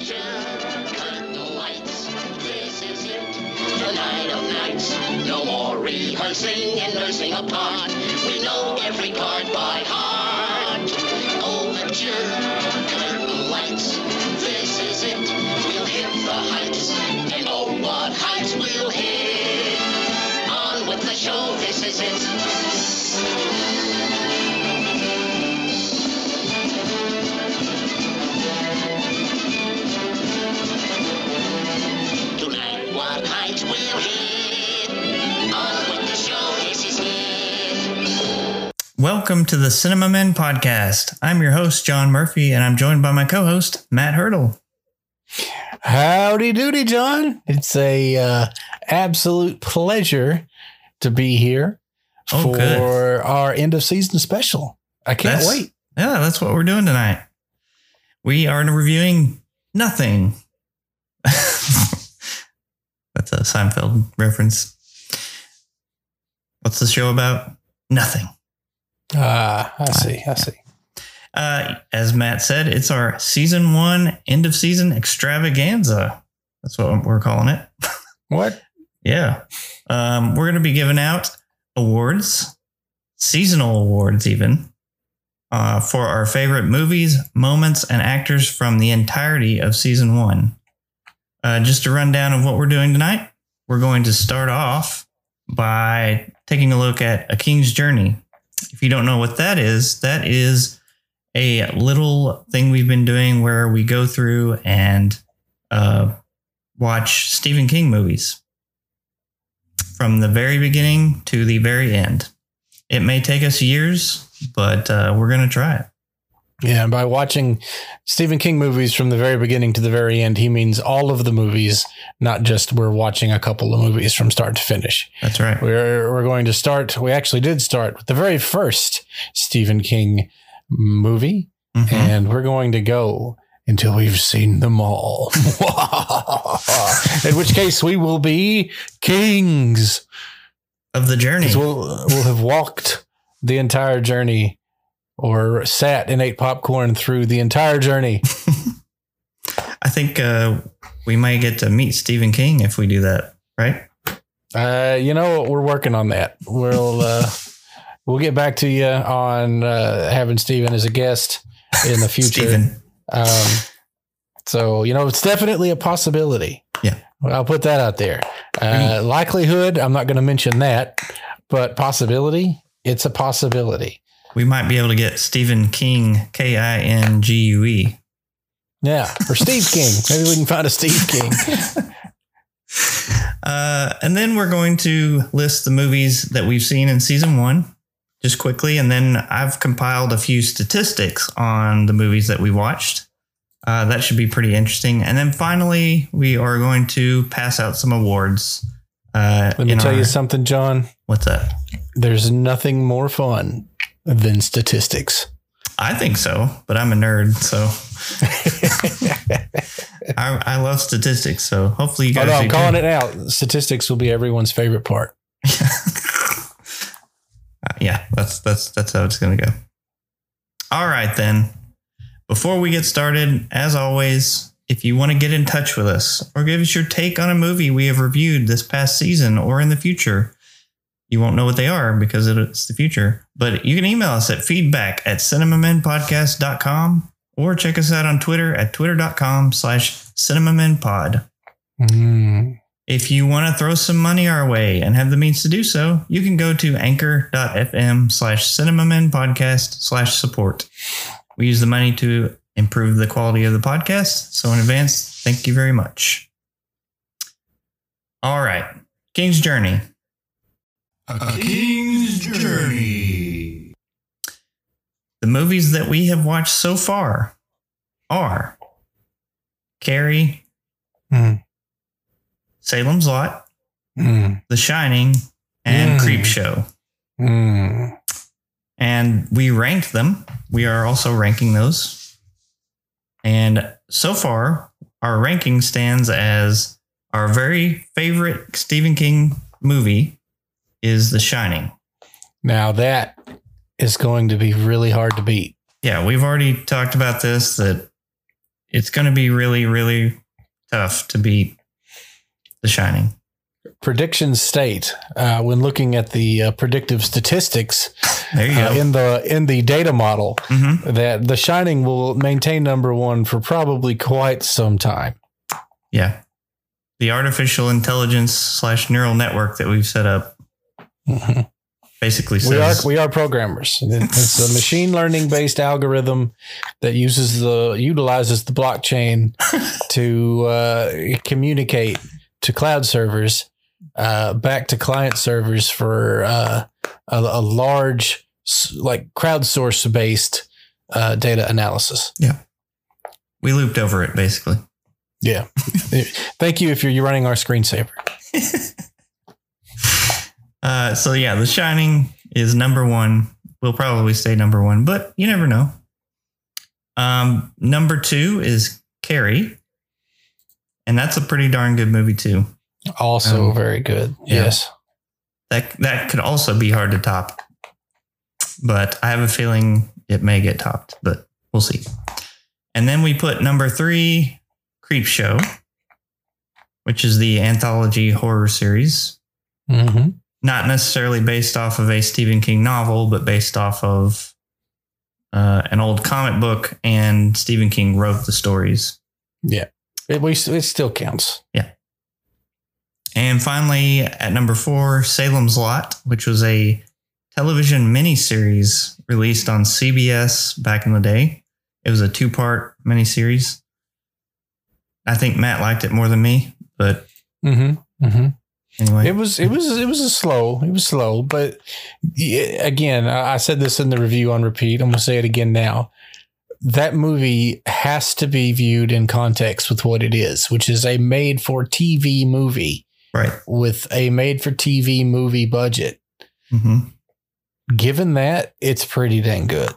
picture. Curtain lights, this is it. The night of nights. No more rehearsing and nursing apart. We know every part by heart. Welcome to the Cinema Men podcast. I'm your host, John Murphy, and I'm joined by my co host, Matt Hurdle. Howdy doody, John. It's a uh, absolute pleasure to be here Oh, for good. our end of season special. I can't That's- wait. Yeah, that's what we're doing tonight. We are reviewing nothing. that's a Seinfeld reference. What's the show about? Nothing. Ah, I see. I see. Uh, as Matt said, it's our season one end of season extravaganza. That's what we're calling it. What? Yeah. Um, we're going to be giving out awards, seasonal awards, even, uh, for our favorite movies, moments, and actors from the entirety of season one. Uh, just a rundown of what we're doing tonight. We're going to start off by taking a look at A King's Journey. If you don't know what that is, that is a little thing we've been doing where we go through and uh, watch Stephen King movies from the very beginning to the very end. It may take us years, but uh, we're going to try it. Yeah, and by watching Stephen King movies from the very beginning to the very end, he means all of the movies, not just we're watching a couple of movies from start to finish. That's right. We're we're going to start. We actually did start with the very first Stephen King movie, Mhm. and we're going to go until we've seen them all. In which case, we will be kings. Of the journey. We'll we'll have walked the entire journey, or sat and ate popcorn through the entire journey. I think uh, we might get to meet Stephen King if we do that, right? Uh, you know, we're working on that. We'll uh, we'll get back to you on uh, having Stephen as a guest in the future. Um, so you know, it's definitely a possibility. Yeah. I'll put that out there. Uh, likelihood, I'm not going to mention that, but possibility, it's a possibility. We might be able to get Stephen King, K I N G U E. Yeah, or Steve King. Maybe we can find a Steve King. Uh, and then we're going to list the movies that we've seen in season one just quickly. And then I've compiled a few statistics on the movies that we watched. Uh, that should be pretty interesting. And then finally, we are going to pass out some awards. Uh, Let me tell our- you something, John. What's that? There's nothing more fun than statistics. I think so, but I'm a nerd, so I, I love statistics. So hopefully you Oh, guys. no, I'm calling it out. Statistics will be everyone's favorite part. Uh, yeah, that's that's that's how it's going to go. All right then. Before we get started, as always, if you want to get in touch with us or give us your take on a movie we have reviewed this past season or in the future, you won't know what they are because it's the future. But you can email us at feedback at cinemamenpodcast.com or check us out on Twitter at twitter.com slash cinemamenpod. Mm. If you want to throw some money our way and have the means to do so, you can go to anchor.fm slash cinemamen podcast slash support. We use the money to improve the quality of the podcast. So in advance, thank you very much. All right. King's Journey. A King's Journey. The movies that we have watched so far are Carrie, Mm. Salem's Lot, Mm. The Shining, and Mm. Creepshow. Mm. and we ranked them. We are also ranking those. And so far, our ranking stands as our very favorite Stephen King movie is The Shining. Now that is going to be really hard to beat. Yeah, we've already talked about this that it's going to be really, really tough to beat The Shining. Predictions state uh, when looking at the uh, predictive statistics uh, in the in the data model hmm that The Shining will maintain number one for probably quite some time. Yeah. The artificial intelligence slash neural network that we've set up Mhm. Basically We are we are programmers. It's a machine learning based algorithm that uses the utilizes the blockchain to uh, communicate to cloud servers uh, back to client servers for uh, a, a large like crowdsource based uh, data analysis. Yeah, we looped over it basically. Yeah. Thank you if you're, you're running our screensaver. Uh, so yeah, The Shining is number one. Will probably stay number one, but you never know. Um, number two is Carrie, and that's a pretty darn good movie too. Also Um, very good. yeah. Yes. That that could also be hard to top, but I have a feeling it may get topped, but we'll see. And then we put number three, Creepshow, which is the anthology horror series. hmm not necessarily based off of a Stephen King novel, but based off of uh, an old comic book, and Stephen King wrote the stories. Yeah, it, we, it still counts. Yeah. And finally, at number four, Salem's Lot, which was a television miniseries released on CBS back in the day. It was a two part miniseries. I think Matt liked it more than me, but hmm hmm anyway. It was it was it was a slow it was slow, but again, I said this in the review on repeat. I'm gonna say it again now. That movie has to be viewed in context with what it is, which is a made for TV movie right. with a made for TV movie budget. hmm Given that, it's pretty dang good.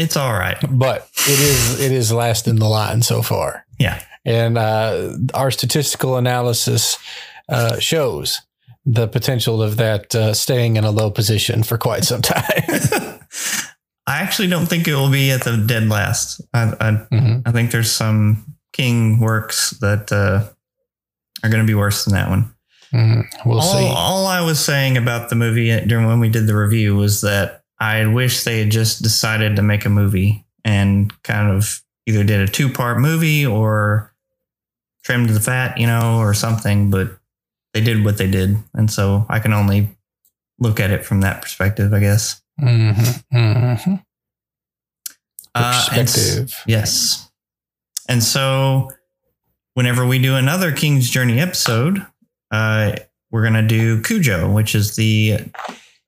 It's all right. But it is it is last in the line so far. Yeah. And uh, our statistical analysis uh, shows the potential of that uh, staying in a low position for quite some time. I actually don't think it will be at the dead last. I, I, Mhm. I think there's some King works that uh, are going to be worse than that one. Mhm. We'll all, see. all I was saying about the movie during when we did the review was that I wish they had just decided to make a movie and kind of either did a two part movie or trimmed the fat, you know, or something. But they did what they did, and so I can only look at it from that perspective, I guess. Mhm. Mhm. Uh, and Perspective. Yes. And so whenever we do another King's Journey episode, uh, we're going to do Cujo, which is the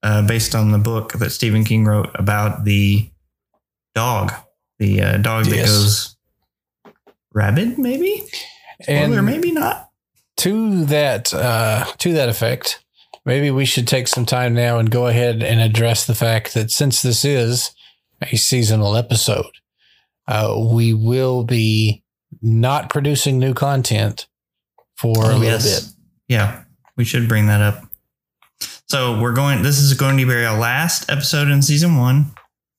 uh, based on the book that Stephen King wrote about the dog, the uh, dog that goes rabid, maybe, and or maybe not. To that uh, to that effect, maybe we should take some time now and go ahead and address the fact that since this is a seasonal episode, uh, we will be not producing new content for a Oh, little yes. bit. Yeah, we should bring that up. So we're going. This is going to be our last episode in season one.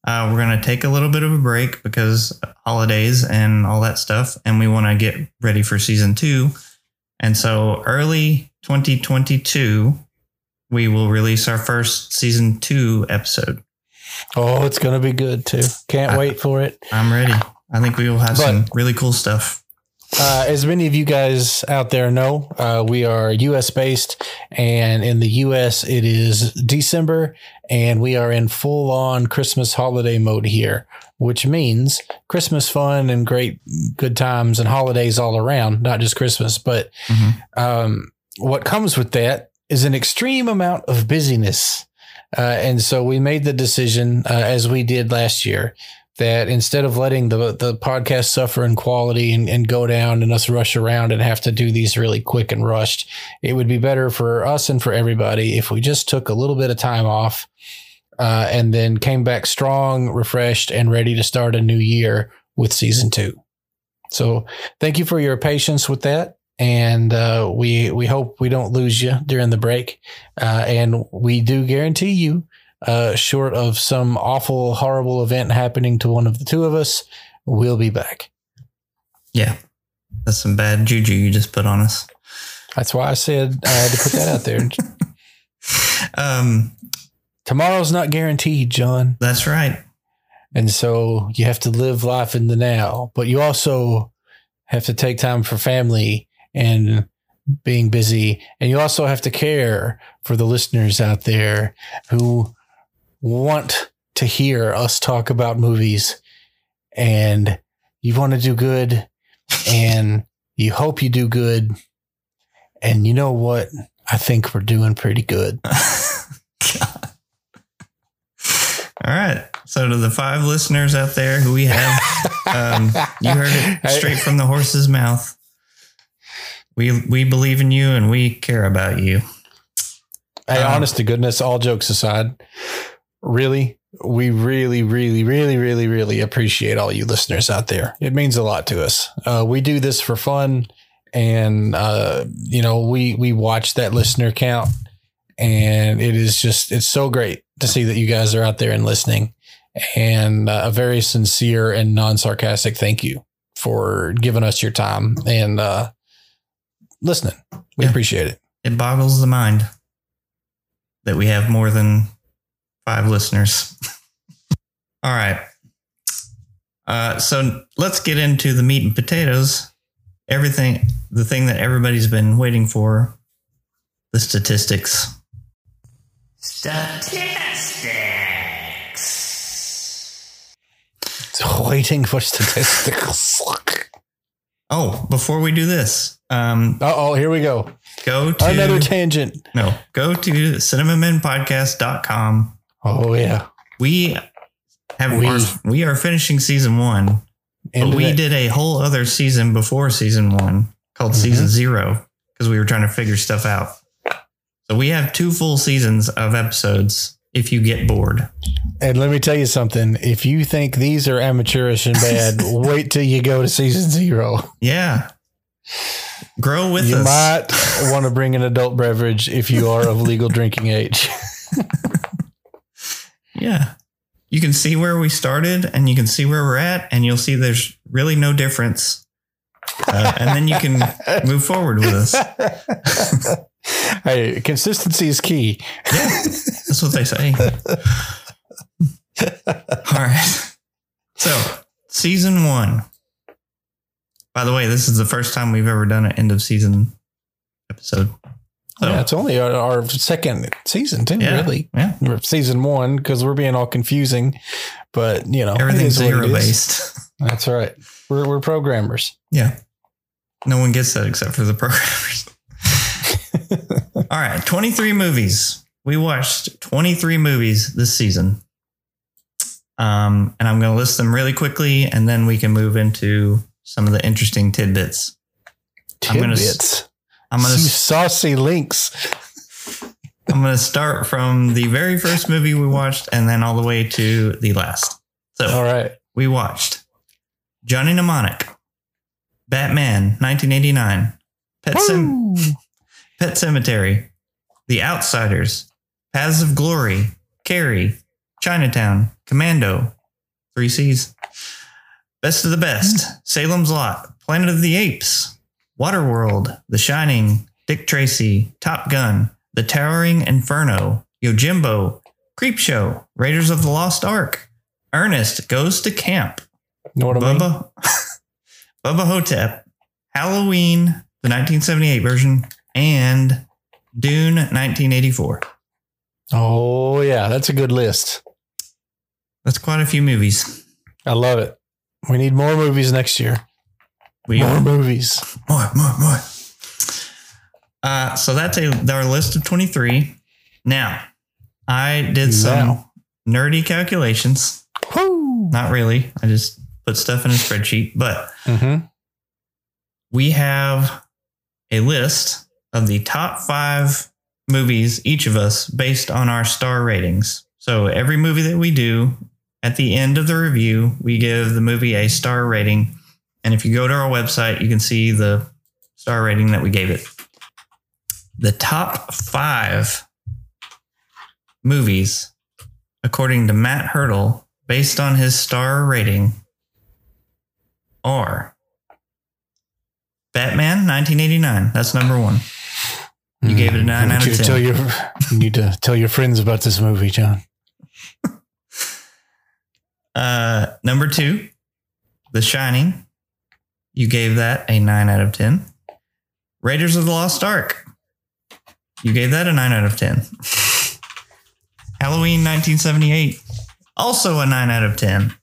Uh, we're going to take a little bit of a break because holidays and all that stuff, and we want to get ready for season two. And so early 2022, we will release our first season two episode. Oh, it's going to be good too. Can't Uh, wait for it. I'm ready. I think we will have But- some really cool stuff. Uh, as many of you guys out there know, uh, we are US based, and in the US, it is December, and we are in full on Christmas holiday mode here, which means Christmas fun and great good times and holidays all around, not just Christmas. But Mhm. um, what comes with that is an extreme amount of busyness. Uh, and so we made the decision, uh, as we did last year, that instead of letting the the podcast suffer in quality and, and go down and us rush around and have to do these really quick and rushed, it would be better for us and for everybody if we just took a little bit of time off uh, and then came back strong, refreshed, and ready to start a new year with season two. So thank you for your patience with that. And uh, we we hope we don't lose you during the break. Uh, and we do guarantee you uh, short of some awful, horrible event happening to one of the two of us, we'll be back. Yeah. That's some bad juju you just put on us. That's why I said I had to put that out there. Um, Tomorrow's not guaranteed, John. that's right. And so you have to live life in the now, but you also have to take time for family and being busy. And you also have to care for the listeners out there who want to hear us talk about movies and you want to do good and you hope you do good. And you know what? I think we're doing pretty good. All right. So to the five listeners out there who we have, um, you heard it straight from the horse's mouth. We we believe in you and we care about you. Hey, Um, honest to goodness, all jokes aside, really, we really, really, really, really, really appreciate all you listeners out there. It means a lot to us. Uh, we do this for fun, and uh, you know, we we watch that listener count, and it is just it's so great to see that you guys are out there and listening. And uh, a very sincere and non sarcastic thank you for giving us your time and uh, listening. We Yeah. appreciate it. It boggles the mind that we have more than five listeners. All right. Uh, so let's get into the meat and potatoes. Everything, the thing that everybody's been waiting for the statistics. Waiting for statistics. Oh, before we do this, um, oh, here we go. go to Another tangent. no, go to cinemamenpodcast.com. Oh yeah. We have We- our, we are finishing season one, but we that- did a whole other season before season one called Mhm. season zero because we were trying to figure stuff out. So we have two full seasons of episodes. If you get bored, And let me tell you something. If you think these are amateurish and bad, wait till you go to season zero. yeah, grow with you us. might want to bring an adult beverage if you are of legal drinking age. Yeah. You can see where we started and you can see where we're at, and you'll see there's really no difference. Uh, and then you can move forward with us. hey, consistency is key. That's what they say. All right. So, season one. By the way, this is the first time we've ever done an end of season episode. So, yeah, it's only our, our second season, too, Yeah. really. yeah, Season one, because we're being all confusing. But, you know, everything's zero based. That's right. We're, we're programmers. Yeah. No one gets that except for the programmers. All right, 23 movies. We watched 23 movies this season. Um, and I'm going to list them really quickly and then we can move into some of the interesting tidbits. I'm gonna s- Tidbits. I'm going to saucy links. I'm going to start from the very first movie we watched and then all the way to the last. So, All right. we watched Johnny Mnemonic, Batman 1989, Pet, Sim-! Pet Sematary, The Outsiders, Paths of Glory, Carrie, Chinatown, Commando, Three C's, Best of the Best, Salem's Lot, Planet of the Apes, Waterworld, The Shining, Dick Tracy, Top Gun, The Towering Inferno, Yojimbo, Creepshow, Raiders of the Lost Ark, Ernest Goes to Camp, Know what I mean? Bubba, Bubba Ho-Tep, Halloween, the 1978 version, and Dune 1984. Oh, yeah. That's a good list. That's quite a few movies. I love it. We need more movies next year. We more movies. more, more, more. Uh, so that's a, our list of 23. Now, I did some nerdy calculations. Woo! Not really. I just put stuff in a spreadsheet, but Mm-hmm. we have a list of the top five movies, each of us, based on our star ratings. So every movie that we do, at the end of the review, we give the movie a star rating. And if you go to our website, you can see the star rating that we gave it. The top five movies, according to Matt Hurdle, based on his star rating, are Batman 1989. That's number one. You gave it a nine out of you 10. Tell your, you need to tell your friends about this movie, John. Uh, number two, The Shining. You gave that a nine out of 10. Raiders of the Lost Ark. You gave that a nine out of 10. Halloween 1978. Also a nine out of 10.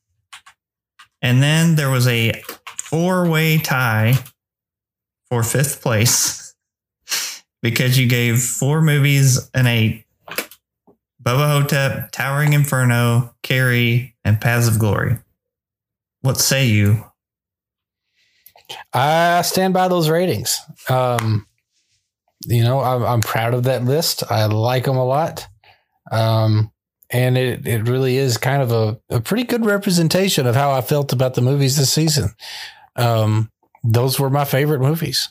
And then there was a four way tie for fifth place because you gave four movies an eight Bubba Ho-Tep, Towering Inferno, Carrie, and Paths of Glory. What say you? I stand by those ratings. Um, you know, I'm, I'm proud of that list. I like them a lot. Um, and it, it really is kind of a, a pretty good representation of how I felt about the movies this season. Um, those were my favorite movies.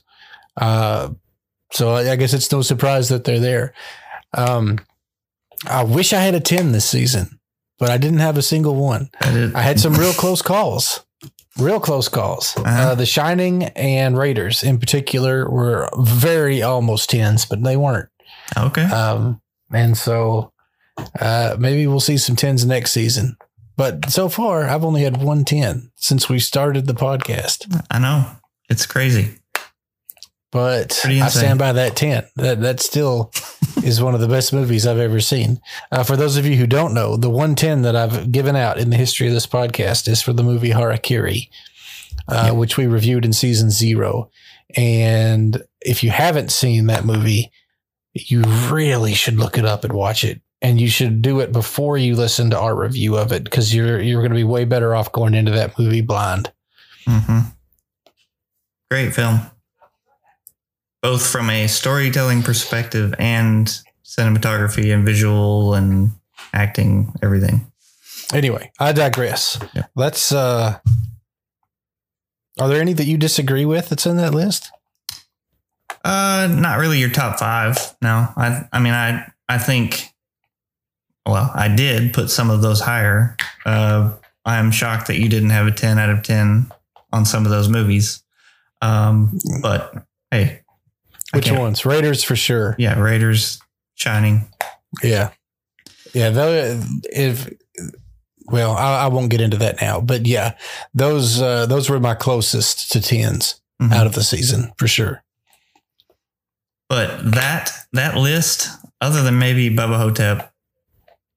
Uh, so I, guess it's no surprise that they're there. Um, I wish I had a 10 this season, but I didn't have a single one. I I had some real close calls. Real close calls. uh Uh-huh. the Shining and Raiders in particular were very almost tens, but they weren't. okay. Um, and so uh, maybe we'll see some tens next season. But so far, I've only had one 10 since we started the podcast. I know. It's crazy. But I stand by that 10. That, that still is one of the best movies I've ever seen. Uh, for those of you who don't know, the 110 that I've given out in the history of this podcast is for the movie Harakiri, uh, Yep. which we reviewed in season zero. And if you haven't seen that movie, you really should look it up and watch it. And you should do it before you listen to our review of it because you're you're going to be way better off going into that movie blind. Mm-hmm. Great film. Both from a storytelling perspective and cinematography and visual and acting, everything. Anyway, I digress. Yeah. Let's. uh Are there any that you disagree with that's in that list? Uh, not really your top five. No, I, I mean, I, I think, well, I did put some of those higher. Uh, I'm shocked that you didn't have a 10 out of 10 on some of those movies. Um, but hey, Which ones? Raiders for sure. Yeah, Raiders, Shining. Yeah, yeah. Though, if well, I, I won't get into that now. But yeah, those uh, those were my closest to 10s Mhm. out of the season for sure. But that that list, other than maybe Bubba Ho-Tep,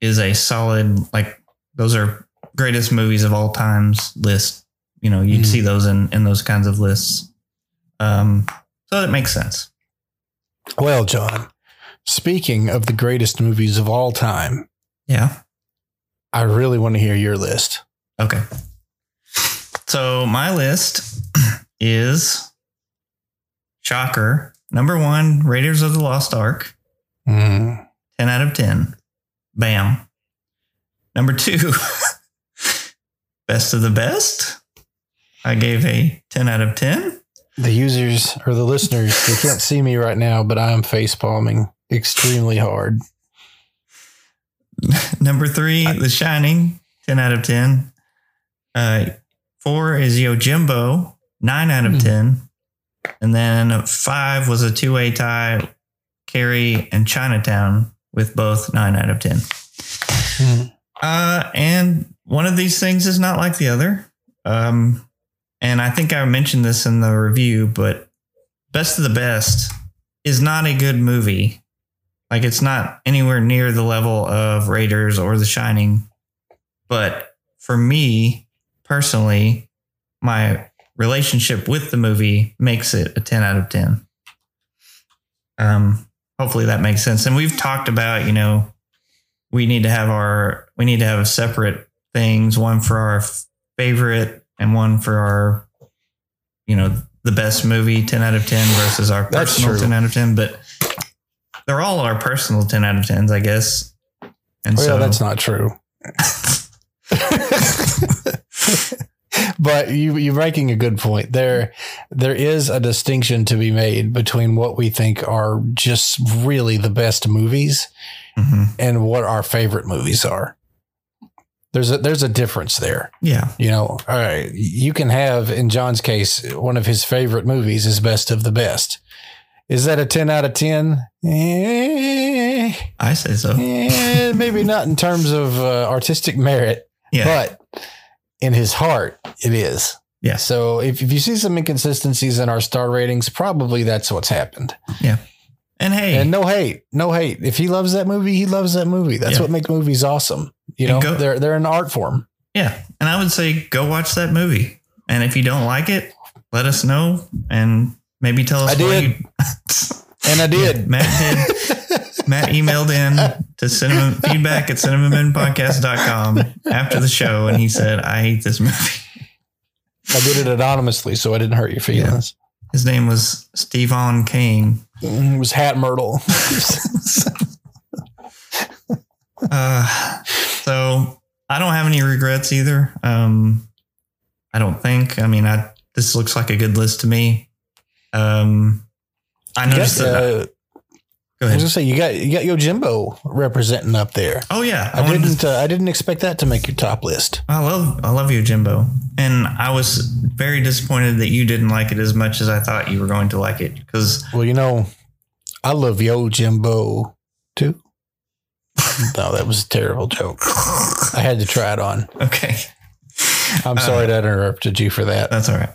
is a solid like those are greatest movies of all times list. You know, you'd Mm. see those in in those kinds of lists. Um, so that makes sense. Well, John, speaking of the greatest movies of all time, Yeah. I really want to hear your list. Okay. So my list is shocker. Number one, Raiders of the Lost Ark. Mm. 10 out of 10. Bam. Number two, best of the best. I gave a 10 out of 10. The users or the listeners, they can't see me right now, but I am face palming extremely hard. Number three, The Shining, 10 out of 10. Uh, four is Yojimbo, 9 out of Hmm. 10. And then five was a two way tie, Carrie and Chinatown, with both 9 out of 10. Mm. Uh, and one of these things is not like the other. Um, and I think I mentioned this in the review, but Best of the Best is not a good movie. Like it's not anywhere near the level of Raiders or The Shining. But for me personally, my relationship with the movie makes it a 10 out of 10. Um, hopefully that makes sense. And we've talked about, you know, we need to have our we need to have separate things one for our favorite and one for our you know the best movie 10 out of 10 versus our That's personal true. 10 out of 10 but they're all our personal 10 out of 10s i guess and Well, so that's not true. but you you're making a good point. There there is a distinction to be made between what we think are just really the best movies Mhm. and what our favorite movies are. There's a there's a difference there. Yeah. You know, all right, you can have in John's case one of his favorite movies is Best of the Best. Is that a 10 out of 10? Eh, I say so. eh, maybe not in terms of uh, artistic merit, Yeah. but in his heart, it is. Yeah. So if, if you see some inconsistencies in our star ratings, probably that's what's happened. And hey, And no hate, no hate. If he loves that movie, he loves that movie. That's Yeah. what makes movies awesome. You know, go- they're they're an art form. yeah. And I would say go watch that movie. And if you don't like it, let us know and maybe tell us I did. you And I did. Matt did. Matt emailed in to cinnamon feedback at cinnamonpodcast.com after the show and he said, I hate this movie. I did it anonymously, so I didn't hurt your feelings. His name was Stevon Kane. Mm, It was Hat Myrtle. Uh, so I don't have any regrets either. Um, I don't think. I mean, I this looks like a good list to me. Um, I noticed that. uh, go I was gonna say you got you got Yojimbo representing up there. Oh yeah, I to- didn't uh, I didn't expect that to make your top list. I love I love you, Jimbo, and I was very disappointed that you didn't like it as much as I thought you were going to like it because Well, you know, I love Yo Jimbo too. no, that was a terrible joke. I had to try it on. okay, I'm sorry that I interrupted you for that. that's all right.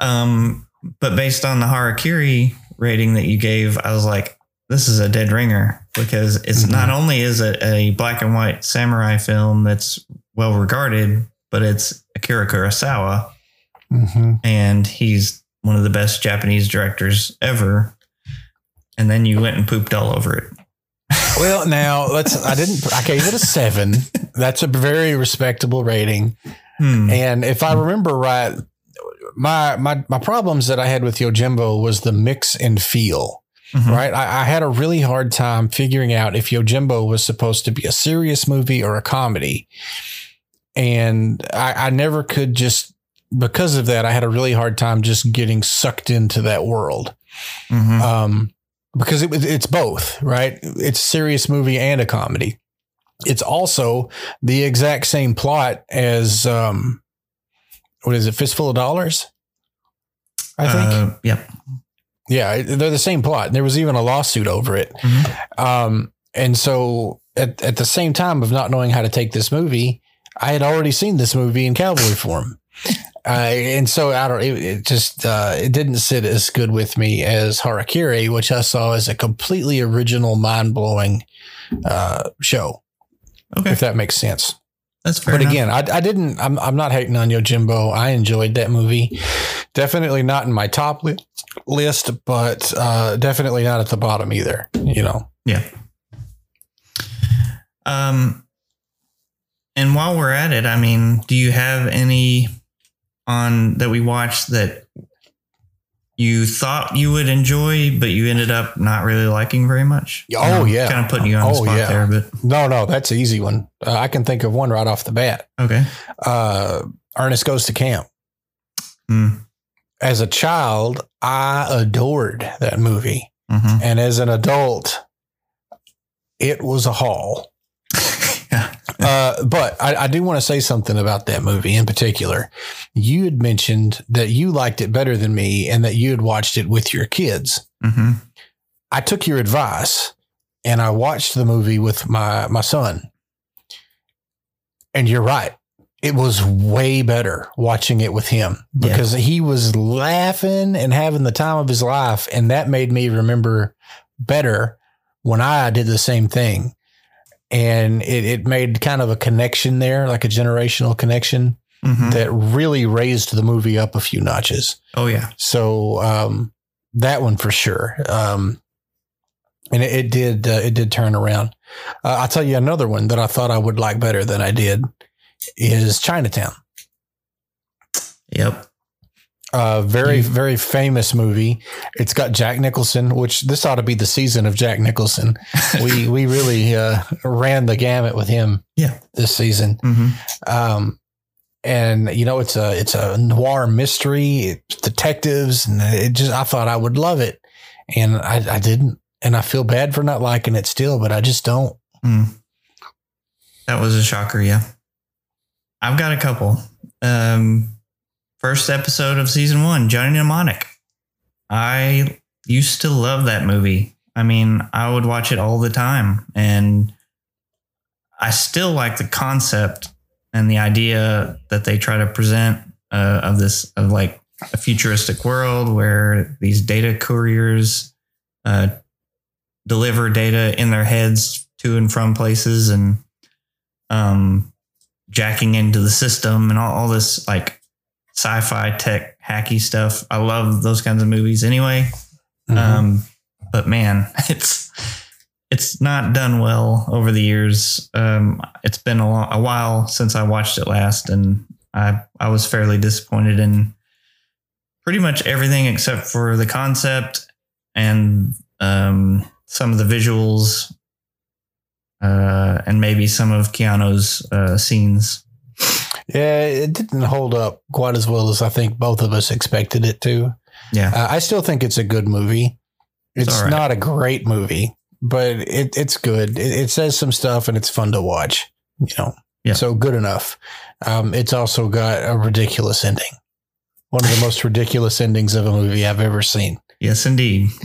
Um, but based on the Harakiri rating that you gave, I was like, this is a dead ringer because it's Mhm. not only is it a black and white samurai film that's well regarded, but it's Akira Kurosawa, hmm and he's one of the best Japanese directors ever. And then you went and pooped all over it. Well, now let's. I didn't. I gave it a seven. That's a very respectable rating. Hmm. And if I remember right, my my my problems that I had with Yojimbo was the mix and feel. Mhm. Right, I, I had a really hard time figuring out if Yojimbo was supposed to be a serious movie or a comedy, and I, I never could just because of that. I had a really hard time just getting sucked into that world Mhm. um, because it, it's both, right? It's a serious movie and a comedy. It's also the exact same plot as um, what is it? Fistful of Dollars. I think. Uh, yep. Yeah, they're the same plot. There was even a lawsuit over it. Mhm. Um, and so at at the same time of not knowing how to take this movie, I had already seen this movie in cowboy form. Uh, and so I don't, it, it just, uh, it didn't sit as good with me as Harakiri, which I saw as a completely original, mind blowing, uh, show, Okay. if that makes sense. That's fair. but enough. again, I, I didn't, I'm, I'm not hating on Yojimbo. I enjoyed that movie. Definitely not in my top li- list, but, uh, definitely not at the bottom either, you know? Yeah. Um, and while we're at it, I mean, do you have any on that we watched that you thought you would enjoy, but you ended up not really liking very much? Oh, yeah. kind of putting you on the Oh, spot yeah. there, but No, no, that's an easy one. Uh, I can think of one right off the bat. okay. Uh, Ernest Goes to Camp. Mm, As a child, I adored that movie. mhm. And as an adult, it was a haul. Yeah. Uh, but I, I do want to say something about that movie in particular. You had mentioned that you liked it better than me and that you had watched it with your kids. hmm I took your advice and I watched the movie with my my son. And you're right. It was way better watching it with him Yeah. because he was laughing and having the time of his life and that made me remember better when I did the same thing. And it, it made kind of a connection there, like a generational connection hmm that really raised the movie up a few notches. Oh yeah. So um, that one for sure. Um, and it, it did uh, it did turn around. Uh, I'll tell you another one that I thought I would like better than I did is Chinatown. Yep. Uh, very You- very famous movie. It's got Jack Nicholson, which this ought to be the season of Jack Nicholson. we we really uh, ran the gamut with him. Yeah. this season. hmm Um, and you know, it's a it's a noir mystery, it's detectives, and it just I thought I would love it, and I, I didn't, and I feel bad for not liking it still, but I just don't. Mm. That was a shocker. Yeah. I've got a couple. Um, first episode of season one, Johnny Mnemonic. I used to love that movie. I mean, I would watch it all the time, and I still like the concept and the idea that they try to present uh, of this of like a futuristic world where these data couriers uh, deliver data in their heads to and from places and um, jacking into the system and all, all this like sci-fi tech hacky stuff. I love those kinds of movies anyway. Mhm. Um, but man, it's it's not done well over the years. Um, it's been a, a while since I watched it last, and I I was fairly disappointed in pretty much everything except for the concept and um, some of the visuals, uh, and maybe some of Keanu's uh, scenes. Yeah, it didn't hold up quite as well as I think both of us expected it to. Yeah, Uh, I still think it's a good movie. It's right. not a great movie, but it, it's good. It, it says some stuff and it's fun to watch. You know, Yeah. so good enough. Um, it's also got a ridiculous ending. One of the most ridiculous endings of a movie I've ever seen. Yes, indeed.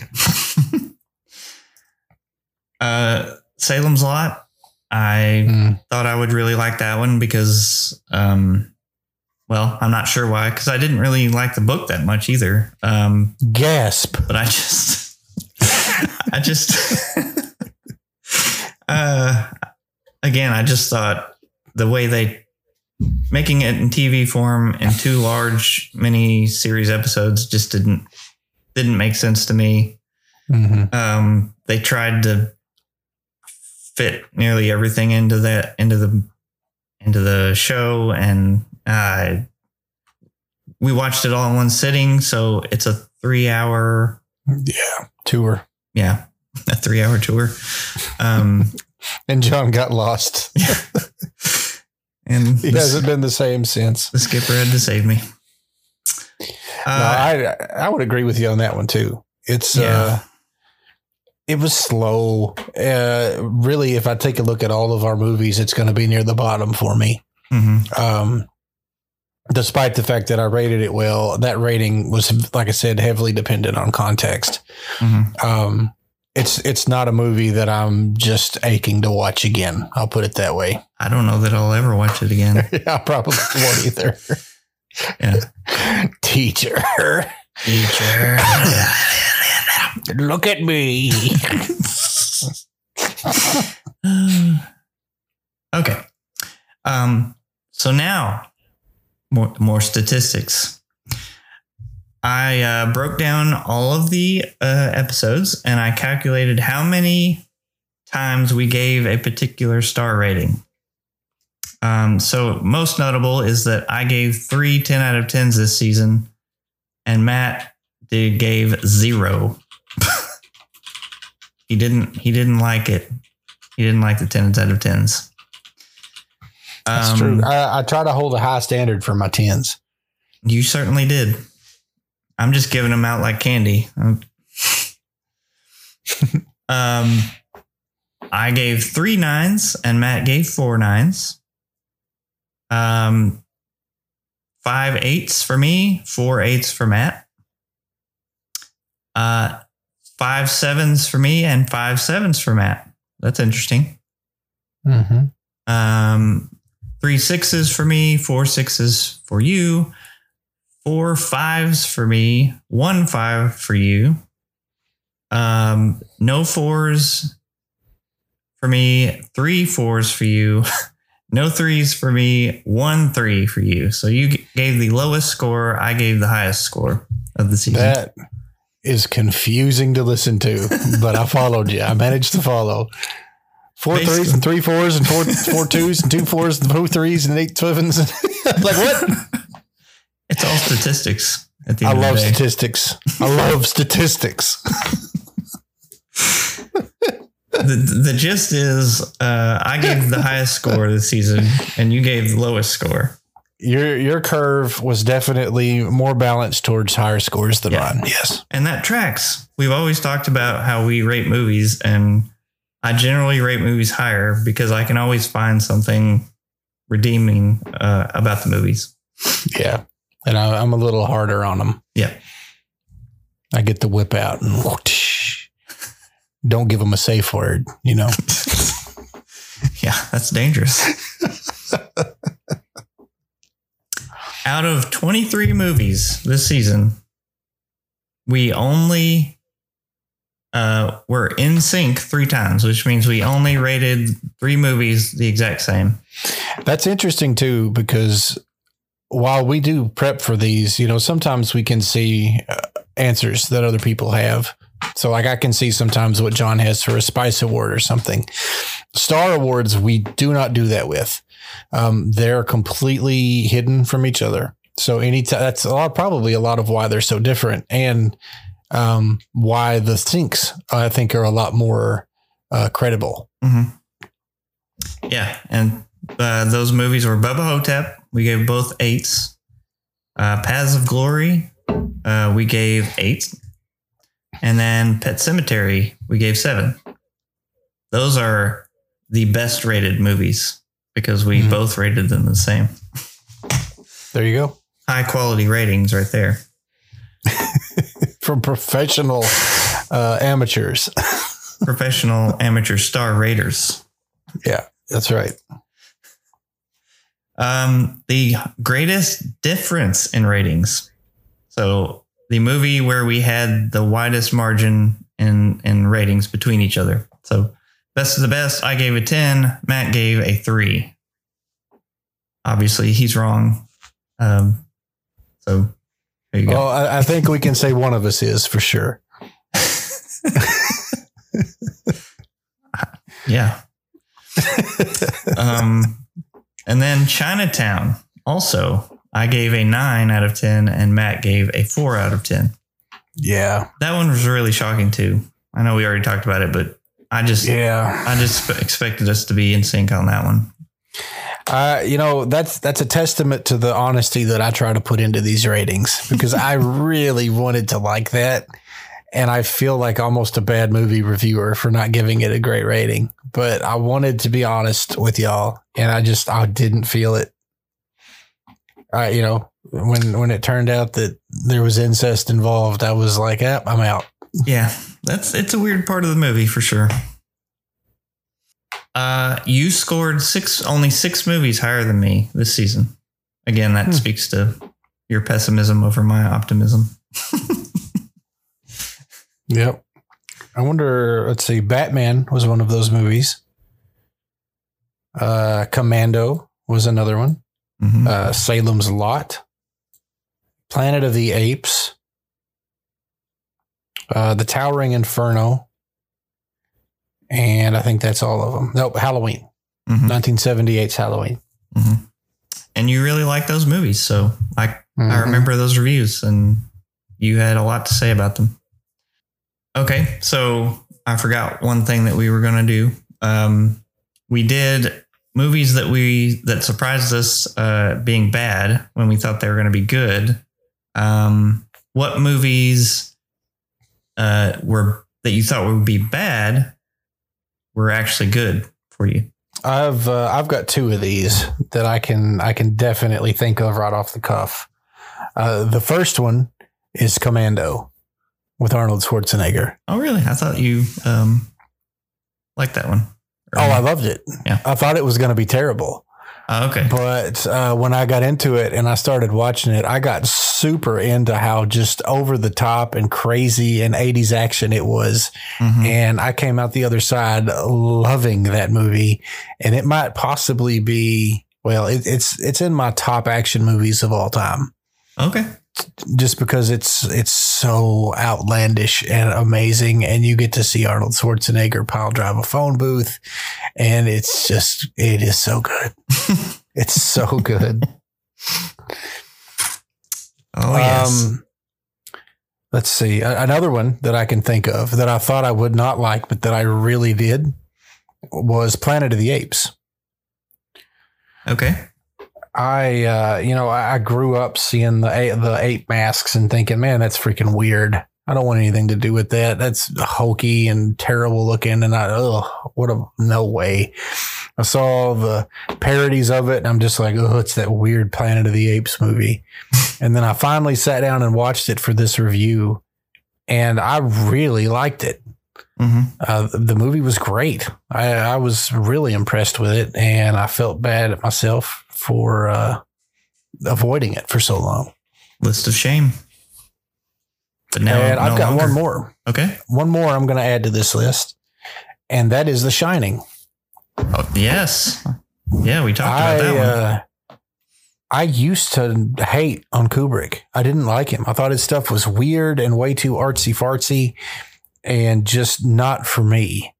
uh, Salem's Lot. I Mm. thought I would really like that one because, um, well, I'm not sure why, because I didn't really like the book that much either. Um, Gasp. but I just, I just, uh, again, I just thought the way they making it in TV form in two large mini series episodes just didn't didn't make sense to me. hmm Um, they tried to fit nearly everything into that into the into the show, and uh, we watched it all in one sitting. So it's a three hour, Yeah. Tour. yeah, a three hour tour. Um, And John got lost. and He the, hasn't been the same since. the skipper had to save me. no, Uh, I I would agree with you on that one too. It's Yeah. uh it was slow. Uh really if I take a look at all of our movies, it's gonna be near the bottom for me. mhm. Um despite the fact that I rated it well, that rating was like I said, heavily dependent on context. Mhm. Um it's it's not a movie that I'm just aching to watch again. I'll put it that way. I don't know that I'll ever watch it again. I probably won't either. Yeah. Teacher. Teacher. Look at me. okay. Um, so now more more statistics. I uh, broke down all of the uh, episodes and I calculated how many times we gave a particular star rating. Um, so most notable is that I gave three 10 out of 10s this season, and Matt did gave zero. he didn't he didn't like it. He didn't like the 10s out of 10s. That's Um, true. I, I try to hold a high standard for my tens. You certainly did. I'm just giving them out like candy. um, I gave three nines, and Matt gave four nines. Um, five eights for me, four eights for Matt. Uh, five sevens for me, and five sevens for Matt. That's interesting. Mm-hmm. Um, three sixes for me, four sixes for you, four fives for me, one five for you. Um, no fours for me, three fours for you, no threes for me, one three for you. So you gave the lowest score. I gave the highest score of the season. That is confusing to listen to, but I followed you. I managed to follow. Four Basically- threes and three fours and four four twos and two fours and two threes and eight sevens. like what? it's all statistics. At the I love the statistics. I love statistics. the, the gist is uh, I gave the highest score this season and you gave the lowest score. Your your curve was definitely more balanced towards higher scores than Yeah. mine. Yes. And that tracks. We've always talked about how we rate movies and I generally rate movies higher because I can always find something redeeming uh, about the movies. Yeah. And I, I'm a little harder on them. Yeah. I get the whip out and whoosh. don't give them a safe word, you know? Yeah, that's dangerous. Out of 23 movies this season, we only uh, were in sync three times, which means we only rated three movies the exact same. That's interesting too, because while we do prep for these, you know, sometimes we can see uh, answers that other people have. So, like, I can see sometimes what John has for a Spice Award or something. Star Awards, we do not do that with. Um, they're completely hidden from each other. So, any t- that's a lot, probably a lot of why they're so different, and um, why the syncs I think are a lot more uh, credible. Mm-hmm. Yeah, and uh, those movies were Bubba Ho-Tep. We gave both eights. Uh, Paths of Glory, uh, we gave eight, and then Pet Sematary, we gave seven. Those are the best rated movies because we Mhm. both rated them the same. There you go. High quality ratings right there. From professional uh, amateurs. Professional amateur star raters. yeah, that's right. Um, the greatest difference in ratings. So the movie where we had the widest margin in in ratings between each other. So best of the best, I gave a ten. Matt gave a three. Obviously, he's wrong. Um, so there you go. Well, I, I think we can say one of us is for sure. Yeah. um, and then Chinatown. Also, I gave a nine out of ten, and Matt gave a four out of ten. Yeah. That one was really shocking too. I know we already talked about it, but I just Yeah. I just expected us to be in sync on that one. Uh, you know, that's that's a testament to the honesty that I try to put into these ratings because I really wanted to like that. And I feel like almost a bad movie reviewer for not giving it a great rating. But I wanted to be honest with y'all, and I just I didn't feel it. I, you know, when when it turned out that there was incest involved, I was like, eh, I'm out. Yeah, that's it's a weird part of the movie for sure. Uh, you scored six only six movies higher than me this season. Again, that Hmm. speaks to your pessimism over my optimism. Yep. I wonder, let's see, Batman was one of those movies. Uh, Commando was another one. Mhm. Uh, Salem's Lot. Planet of the Apes. Uh, the Towering Inferno. And I think that's all of them. Nope, Halloween. Mhm. 1978's Halloween. Mhm. And you really like those movies, so I I Mhm. remember those reviews, and you had a lot to say about them. Okay, so I forgot one thing that we were going to do. Um, we did movies that we that surprised us uh, being bad when we thought they were going to be good. Um, what movies uh, were that you thought would be bad were actually good for you? I've uh, I've got two of these that I can I can definitely think of right off the cuff. Uh, the first one is Commando with Arnold Schwarzenegger. Oh, really? I thought you um, liked that one. Oh, I loved it. Yeah. I thought it was going to be terrible, Oh, okay. but uh, when I got into it and I started watching it, I got super into how just over the top and crazy and 80s action it was. Mhm. And I came out the other side loving that movie. And it might possibly be, well, it, it's, it's in my top action movies of all time. Okay. just because it's it's so outlandish and amazing and you get to see Arnold Schwarzenegger pile drive a phone booth and it's just it is so good. it's so good. Oh yes. Um let's see. Another one that I can think of that I thought I would not like but that I really did was Planet of the Apes. okay. I, uh, you know, I, grew up seeing the a- the ape masks and thinking, man, that's freaking weird. I don't want anything to do with that. That's hokey and terrible looking. And I, oh, what a no way. I saw the parodies of it, and I'm just like, oh, it's that weird Planet of the Apes movie. and then I finally sat down and watched it for this review, and I really liked it. hmm Uh, the movie was great. I, I was really impressed with it, and I felt bad at myself for uh, avoiding it for so long. List of shame. But now and I've no got longer. one more. Okay. One more I'm going to add to this list, and that is The Shining. Oh, yes. Yeah, we talked I about that one. uh, I used to hate on Kubrick. I didn't like him. I thought his stuff was weird and way too artsy fartsy, and just not for me.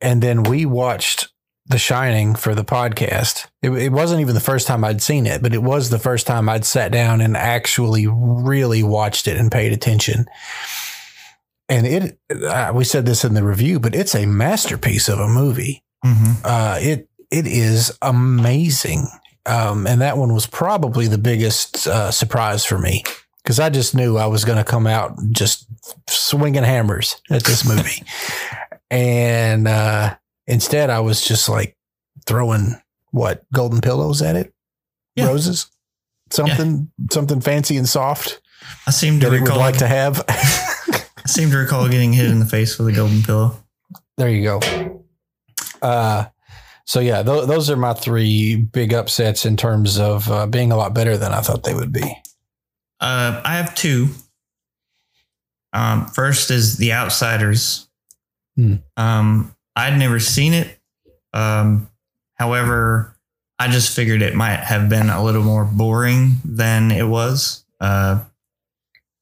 And then we watched The Shining for the podcast. It, it wasn't even the first time I'd seen it, but it was the first time I'd sat down and actually really watched it and paid attention. And it, uh, we said this in the review, but it's a masterpiece of a movie hmm uh, it it is amazing. Um, and that one was probably the biggest uh, surprise for me because I just knew I was going to come out just swinging hammers at this movie, and uh, instead I was just like throwing what golden pillows at it, Yeah. roses, something something fancy and soft I seem to that it would recall. like to have. I seem to recall getting hit in the face with a golden pillow. There you go. Uh, so yeah, th- those are my three big upsets in terms of uh, being a lot better than I thought they would be. Uh, I have two. Um, first is The Outsiders. Hmm. Um, I'd never seen it. Um, however, I just figured it might have been a little more boring than it was. Uh,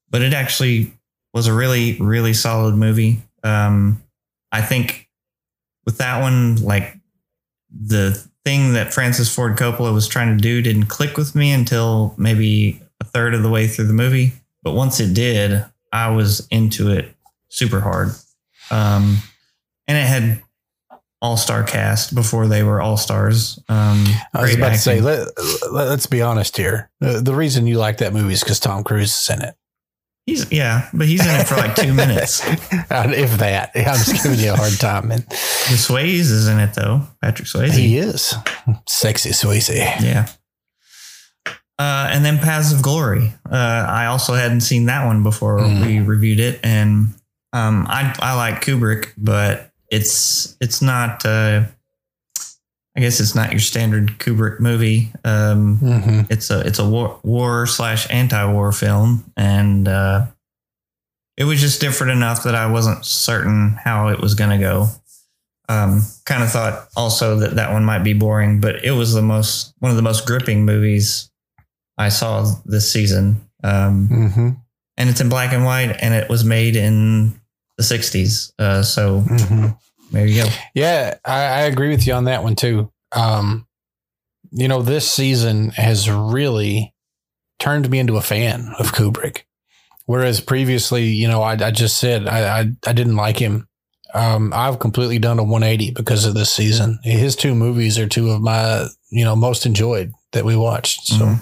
but it actually was a really, really solid movie. Um, I think with that one, like the thing that Francis Ford Coppola was trying to do didn't click with me until maybe a third of the way through the movie. But once it did, I was into it super hard. Um, and it had all star cast before they were all stars. Um, I was about to say, acting. let, us be honest here. Uh, the reason you like that movie is because Tom Cruise is in it. he's yeah, but he's in it for like two minutes. If that, I'm just giving you a hard time, man. The Swayze is in it though. Patrick Swayze. He is sexy, Swayze. Yeah. Uh, and then Paths of Glory. Uh, I also hadn't seen that one before Mm. we reviewed it, and um, I I like Kubrick, but it's it's not. Uh, I guess it's not your standard Kubrick movie. Um, hmm it's a it's a war war slash anti war film, and uh, it was just different enough that I wasn't certain how it was going to go. Um, kind of thought also that that one might be boring, but it was the most one of the most gripping movies I saw this season. Um, hmm and it's in black and white, and it was made in the '60s. Uh, so hmm there you go. Yeah, I, I agree with you on that one too. Um, you know, this season has really turned me into a fan of Kubrick. Whereas previously, you know, I, I just said I, I I didn't like him. Um, I've completely done a 180 because of this season. His two movies are two of my you know most enjoyed that we watched. So Mhm.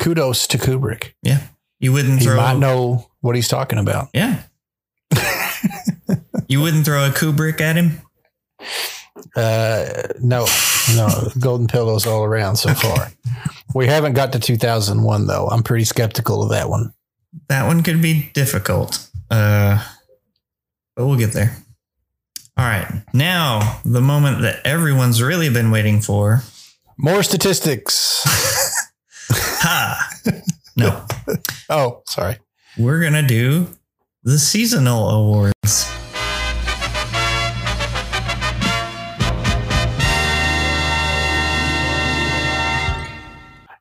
kudos to Kubrick. Yeah. You wouldn't He throw might know what he's talking about. Yeah. You wouldn't throw a Kubrick at him? Uh, no, no, golden pillows all around so far. We haven't got to 2001 though. I'm pretty skeptical of that one. That one could be difficult. Uh, but we'll get there. All right. Now, the moment that everyone's really been waiting for. More statistics. Ha! No, Oh, sorry. we're going to do the seasonal awards.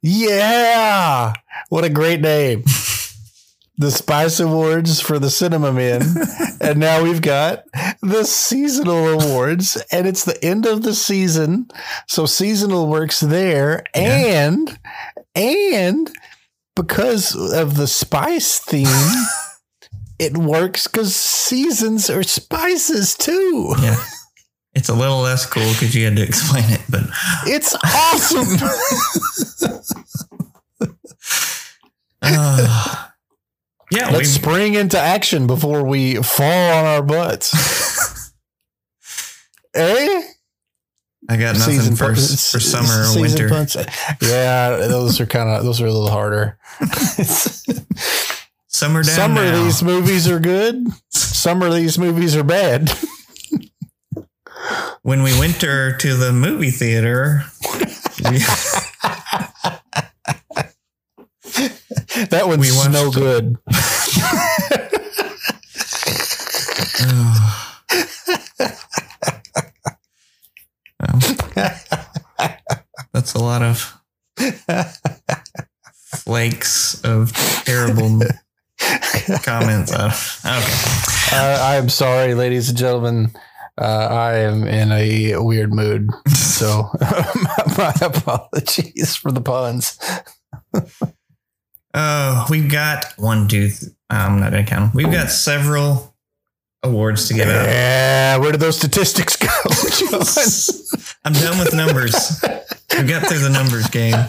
Yeah. What a great name. The Spice Awards for the Cinema Men. and now we've got the Seasonal Awards, and it's the end of the season. So seasonal works there. Yeah. And, and because of the spice theme, it works because seasons are spices too. Yeah. It's a little less cool because you had to explain it, but It's awesome. uh, yeah, Let's spring into action before we fall on our butts. eh? I got nothing Season for, for summer or winter. Yeah, those are kind of those are a little harder. Summer down Some of now. these movies are good. Summer these movies are bad. When we winter to the movie theater, we- That one's We watched no good. That's a lot of flakes of terrible comments. Okay. Uh, I am sorry, ladies and gentlemen. Uh, I am in a weird mood, so my, apologies for the puns. Oh, we've got one, two. th- I'm not going to count them. We've got several awards to give out. Yeah, where did those statistics go? I'm done with numbers. We got through the numbers game.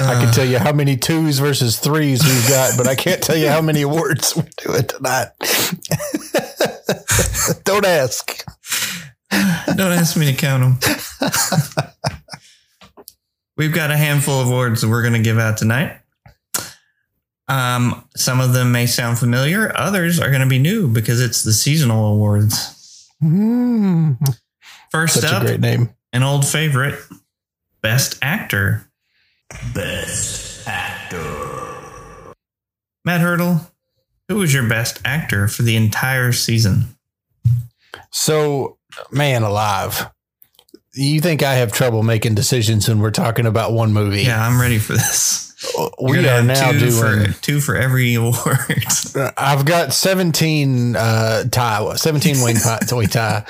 I can tell you how many twos versus threes we've got, but I can't tell you how many awards we're doing tonight. Don't ask. Don't ask me to count them. We've got a handful of awards that we're going to give out tonight. Um, some of them may sound familiar. Others are going to be new because it's the seasonal awards. Mm, First such a up, great name. an old favorite, Best Actor. Best actor. Matt Hurdle, who was your best actor for the entire season? So, man alive. You think I have trouble making decisions when we're talking about one movie? Yeah, I'm ready for this. we You're are gonna now two doing. for two for every award. I've got 17 uh, tie, 17 wing tie, toy tie.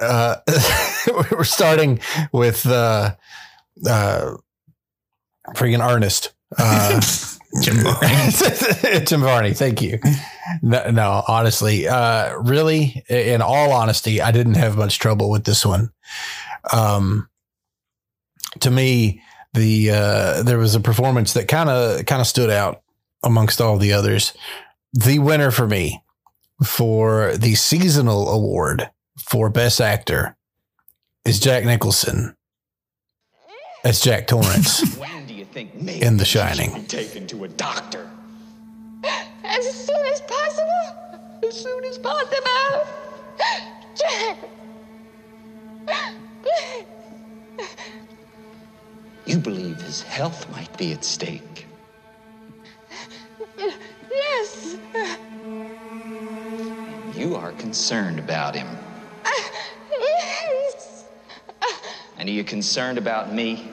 Uh, we're starting with uh, uh, freaking Ernest. Uh, Jim Varney. Jim Varney, thank you. No, no, honestly, uh, really, in all honesty, I didn't have much trouble with this one. Um, to me, the uh, there was a performance that kind of kind of stood out amongst all the others. The winner for me for the seasonal award for best actor is Jack Nicholson as Jack Torrance. When do you think me In The Shining. be taken to a doctor? As soon as possible. As soon as possible. Jack. You believe his health might be at stake. Yes. You are concerned about him. Yes. And are you concerned about me?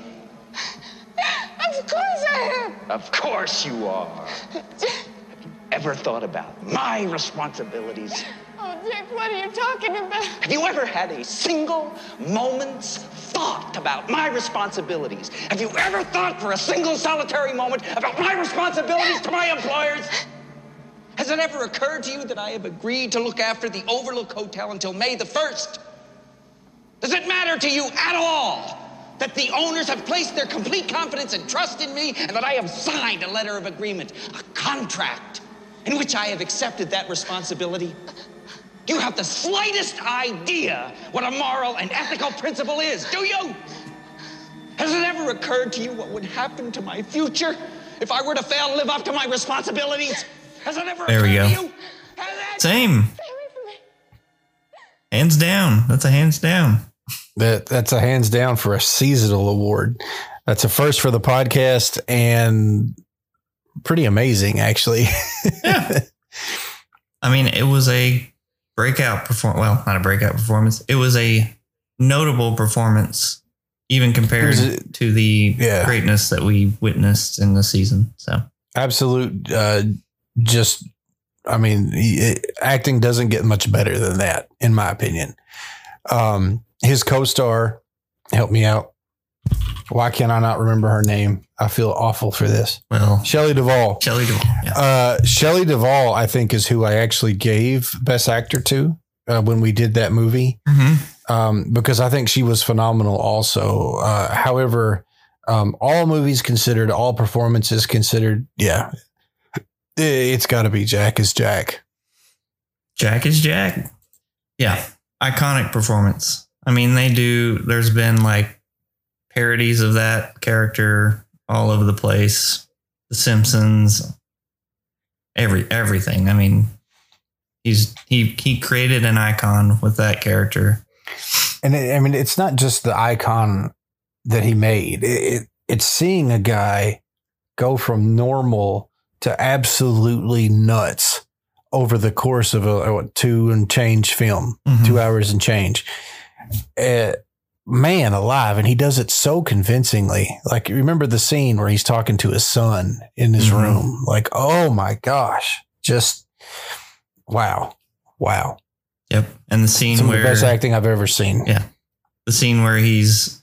Of course I am. Of course you are. have you Ever thought about my responsibilities? Oh, Dick, what are you talking about? Have you ever had a single moment's thought about my responsibilities? Have you ever thought for a single solitary moment about my responsibilities to my employers? Has it ever occurred to you that I have agreed to look after the Overlook Hotel until May the 1st? Does it matter to you at all that the owners have placed their complete confidence and trust in me and that I have signed a letter of agreement, a contract, in which I have accepted that responsibility? You have the slightest idea what a moral and ethical principle is? Do you? Has it ever occurred to you what would happen to my future if I were to fail to live up to my responsibilities? Has it ever There we occurred go. to you? Has it? Same. Stay away from me. Hands down. That's a hands down. That that's a hands down for a seasonal award. That's a first for the podcast and pretty amazing, actually. Yeah. I mean, it was a breakout perform. Well, not a breakout performance. It was a notable performance, even compared a- to the yeah. greatness that we witnessed in the season. So Absolute, uh, just, I mean, it, acting doesn't get much better than that, in my opinion. Um, his co-star, help me out. Why can't I not remember her name? I feel awful for this. well, Shelley Duvall. Shelley Duvall. Yeah. Uh, Shelley Duvall, I think, is who I actually gave Best Actor to uh, when we did that movie, Mhm. um, because I think she was phenomenal. Also, uh, however, um, all movies considered, all performances considered, yeah, it's got to be Jack is Jack. Jack is Jack. Yeah. iconic performance. I mean, they do. There's been like parodies of that character all over the place. The Simpsons, every everything. I mean, he's he he created an icon with that character. And it, I mean, it's not just the icon that he made. It, it, it's seeing a guy go from normal to absolutely nuts over the course of a, two and change film, Mhm. two hours and change. Uh, man alive, and he does it so convincingly. Like, remember the scene where he's talking to his son in his Mhm. room? Like, oh my gosh, just wow, wow. Yep. And the scene Some where the best acting I've ever seen. Yeah. the scene where he's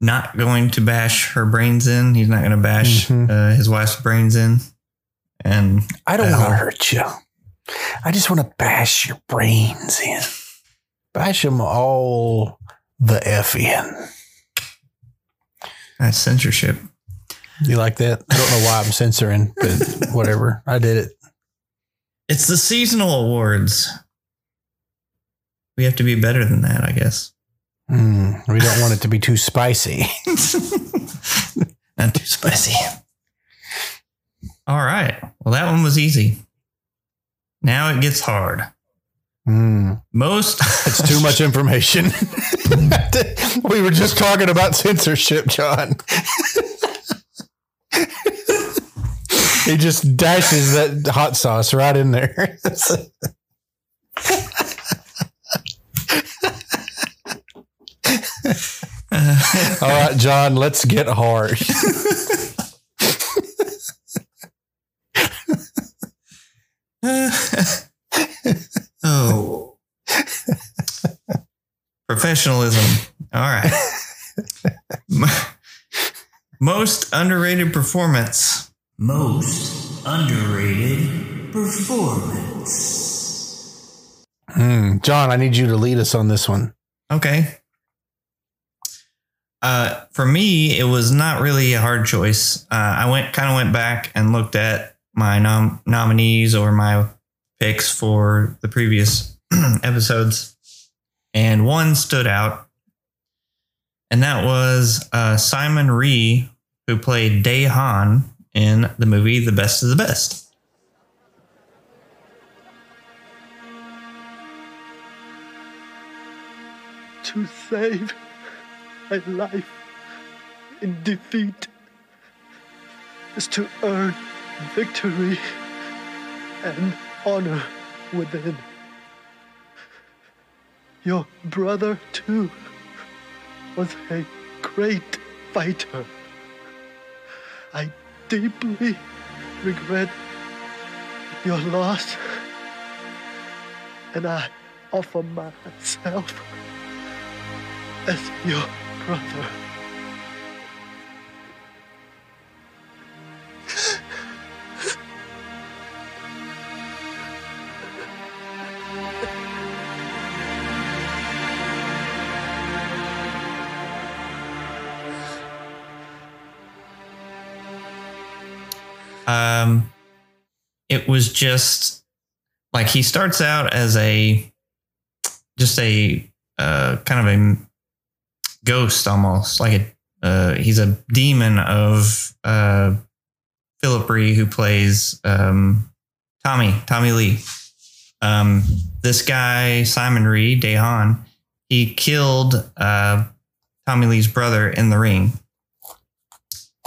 not going to bash her brains in. He's not going to bash Mhm. uh, his wife's brains in. And I don't want to hurt you. I just want to bash your brains in. Bash them all the F in. that's censorship. You like that? I don't know why I'm censoring, but whatever. I did it. It's the seasonal awards. We have to be better than that, I guess. Mm, we don't want it to be too spicy. Not too spicy. All right. Well, that one was easy. Now it gets hard. Mm, Most it's too much information. we were just talking about censorship, John. he just dashes that hot sauce right in there. All right, John, let's get hard. Oh. Professionalism. All right. Most underrated performance. Most underrated performance. Hmm, John, I need you to lead us on this one. Okay. Uh, for me, it was not really a hard choice. Uh, I went kind of went back and looked at my nom- nominees or my picks for the previous episodes, and one stood out, and that was uh, Simon Rhee, who played Dae Han in the movie The Best of the Best. to save a life in defeat is to earn victory and honor within. Your brother, too, was a great fighter. I deeply regret your loss, and I offer myself as your brother. Was just like he starts out as a just a uh, kind of a ghost almost like a uh, he's a demon of uh, Philip Rhee who plays um, Tommy Tommy Lee. Um, this guy Simon Rhee Dehan he killed uh, Tommy Lee's brother in the ring.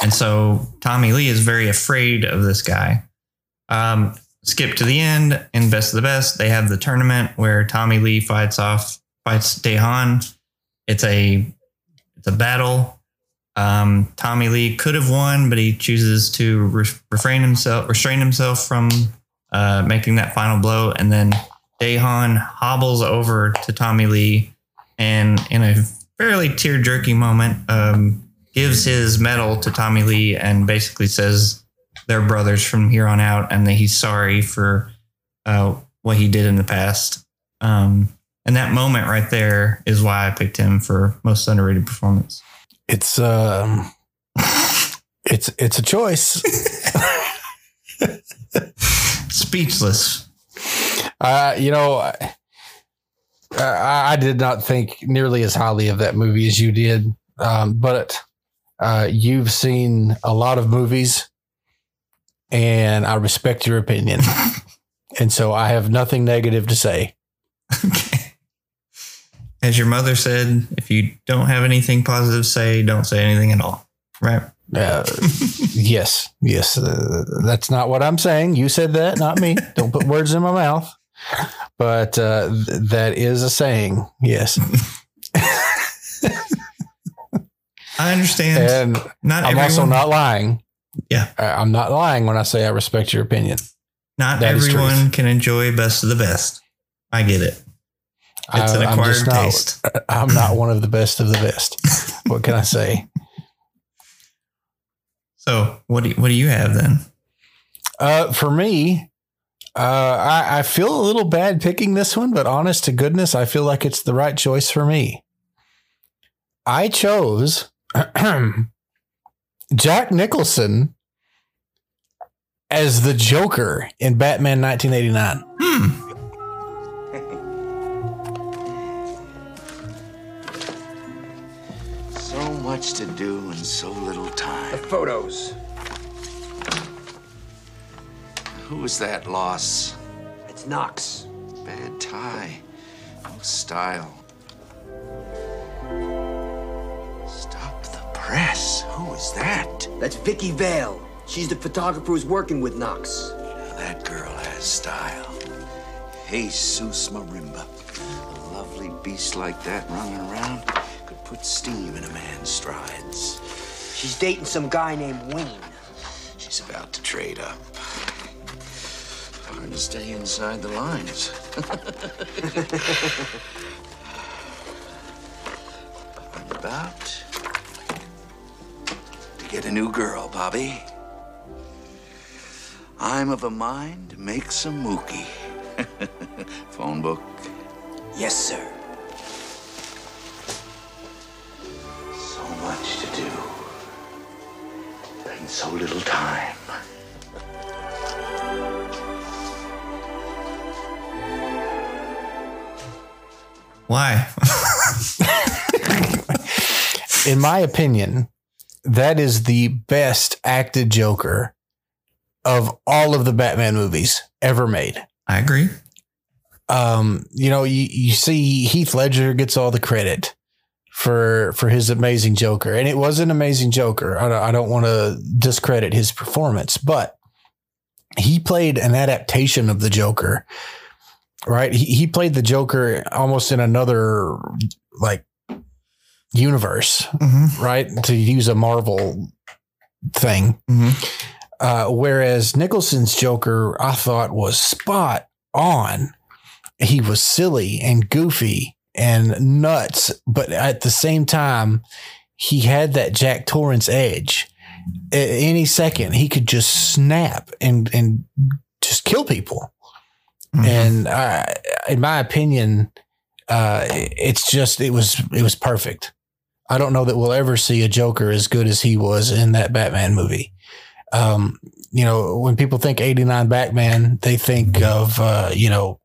And so Tommy Lee is very afraid of this guy. Um, skip to the end in Best of the Best. They have the tournament where Tommy Lee fights off fights Dae Han. It's a it's a battle. Um, Tommy Lee could have won, but he chooses to re- refrain himself, restrain himself from uh, making that final blow. And then Dae Han hobbles over to Tommy Lee, and in a fairly tear jerky moment, um, gives his medal to Tommy Lee and basically says they're brothers from here on out, and that he's sorry for uh, what he did in the past. Um, and that moment right there is why I picked him for most underrated performance. It's um, it's it's a choice. Speechless. Uh, you know, I- I, I did not think nearly as highly of that movie as you did, um, but uh, you've seen a lot of movies, and I respect your opinion, and so I have nothing negative to say. Okay. As your mother said, if you don't have anything positive to say, don't say anything at all. Right? Uh, yes, yes, uh, that's not what I'm saying. You said that, not me. Don't put words in my mouth. But uh, th- that is a saying. Yes, I understand. and not I'm everyone, also not lying. Yeah. I- I'm not lying when I say I respect your opinion. not that everyone can enjoy best of the best. I get it. It's an I- I'm acquired not- taste. I'm not one of the best of the best. what can I say? So what do you, what do you have then? Uh, for me, uh, I, I feel a little bad picking this one, but honest to goodness, I feel like it's the right choice for me. I chose Jack Nicholson as the Joker in Batman 1989. Hmm. So much to do and so little time. The Photos. Who was that loss? It's Knox. Bad tie. No style. Press. Who is that? That's Vicki Vale. She's the photographer who's working with Knox. That girl has style. Jesus Marimba. A lovely beast like that running around could put steam in a man's strides. She's dating some guy named Wayne. She's about to trade up. Hard to stay inside the lines. I'm about get a new girl, Bobby. I'm of a mind to make some mookie. Phone book. Yes, sir. So much to do. And so little time. Why? In my opinion, that is the best acted Joker of all of the Batman movies ever made. I agree. um, you know, you, you see Heath Ledger gets all the credit for for his amazing Joker, and it was an amazing Joker. I don't, I don't want to discredit his performance, but he played an adaptation of the Joker. Right, he he played the Joker almost in another like universe, Mm-hmm. right? To use a Marvel thing. Mhm. Uh, whereas Nicholson's Joker, I thought was spot on. He was silly and goofy and nuts, but at the same time, he had that Jack Torrance edge. At any second, he could just snap and and just kill people. Mhm. And uh, in my opinion, uh, it's just it was it was perfect. I don't know that we'll ever see a Joker as good as he was in that Batman movie. Um, you know, when people think 89 Batman, they think of, uh, you know,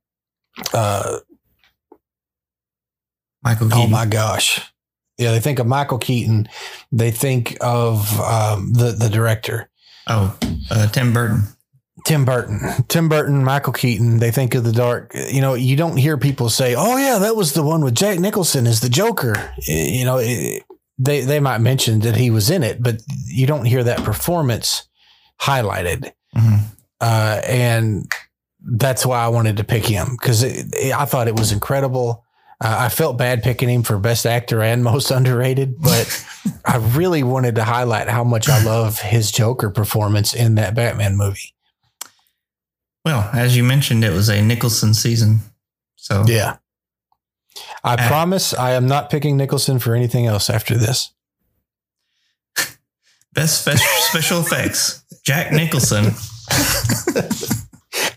uh, Michael Keaton. oh my gosh. Yeah, they think of Michael Keaton. They think of um, the, the director, Oh, uh, Tim Burton. Tim Burton. Tim Burton, Michael Keaton. They think of the dark. You know, you don't hear people say, oh, yeah, that was the one with Jack Nicholson as the Joker. Eh, You know, it, they, they might mention that he was in it, but you don't hear that performance highlighted. Mhm. uh, and that's why I wanted to pick him because I thought it was incredible. Uh, I felt bad picking him for best actor and most underrated, but I really wanted to highlight how much I love his Joker performance in that Batman movie. Well, as you mentioned, it was a Nicholson season. So Yeah. I promise I am not picking Nicholson for anything else after this. best spe- special effects, Jack Nicholson.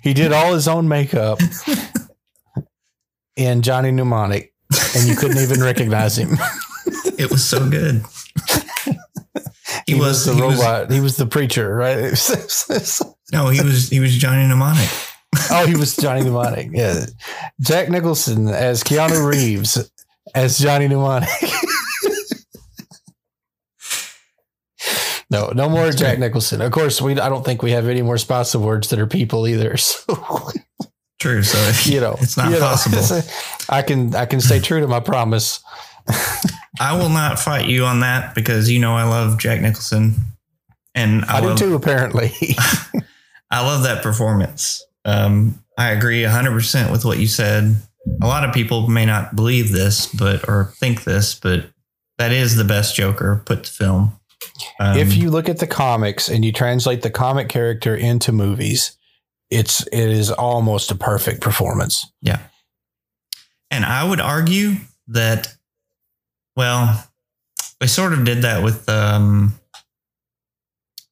He did all his own makeup in Johnny Mnemonic, and you couldn't even recognize him. It was so good. He, was, the he was- robot. he was the preacher, right? No, he was he was Johnny Mnemonic. Oh, he was Johnny Mnemonic. Yeah. Jack Nicholson as Keanu Reeves as Johnny Mnemonic. no, no more Jack Nicholson. Of course, we. I don't think we have any more spots of words that are people either. So True. So you know, it's not know, possible. I can I can stay true to my promise. I will not fight you on that because you know I love Jack Nicholson, and I, I, do love, too. Apparently, I love that performance. Um, I agree hundred percent with what you said. A lot of people may not believe this, but or think this, but that is the best Joker put to film. Um, if you look at the comics and you translate the comic character into movies, it's it is almost a perfect performance. Yeah. And I would argue that, well, they sort of did that with um,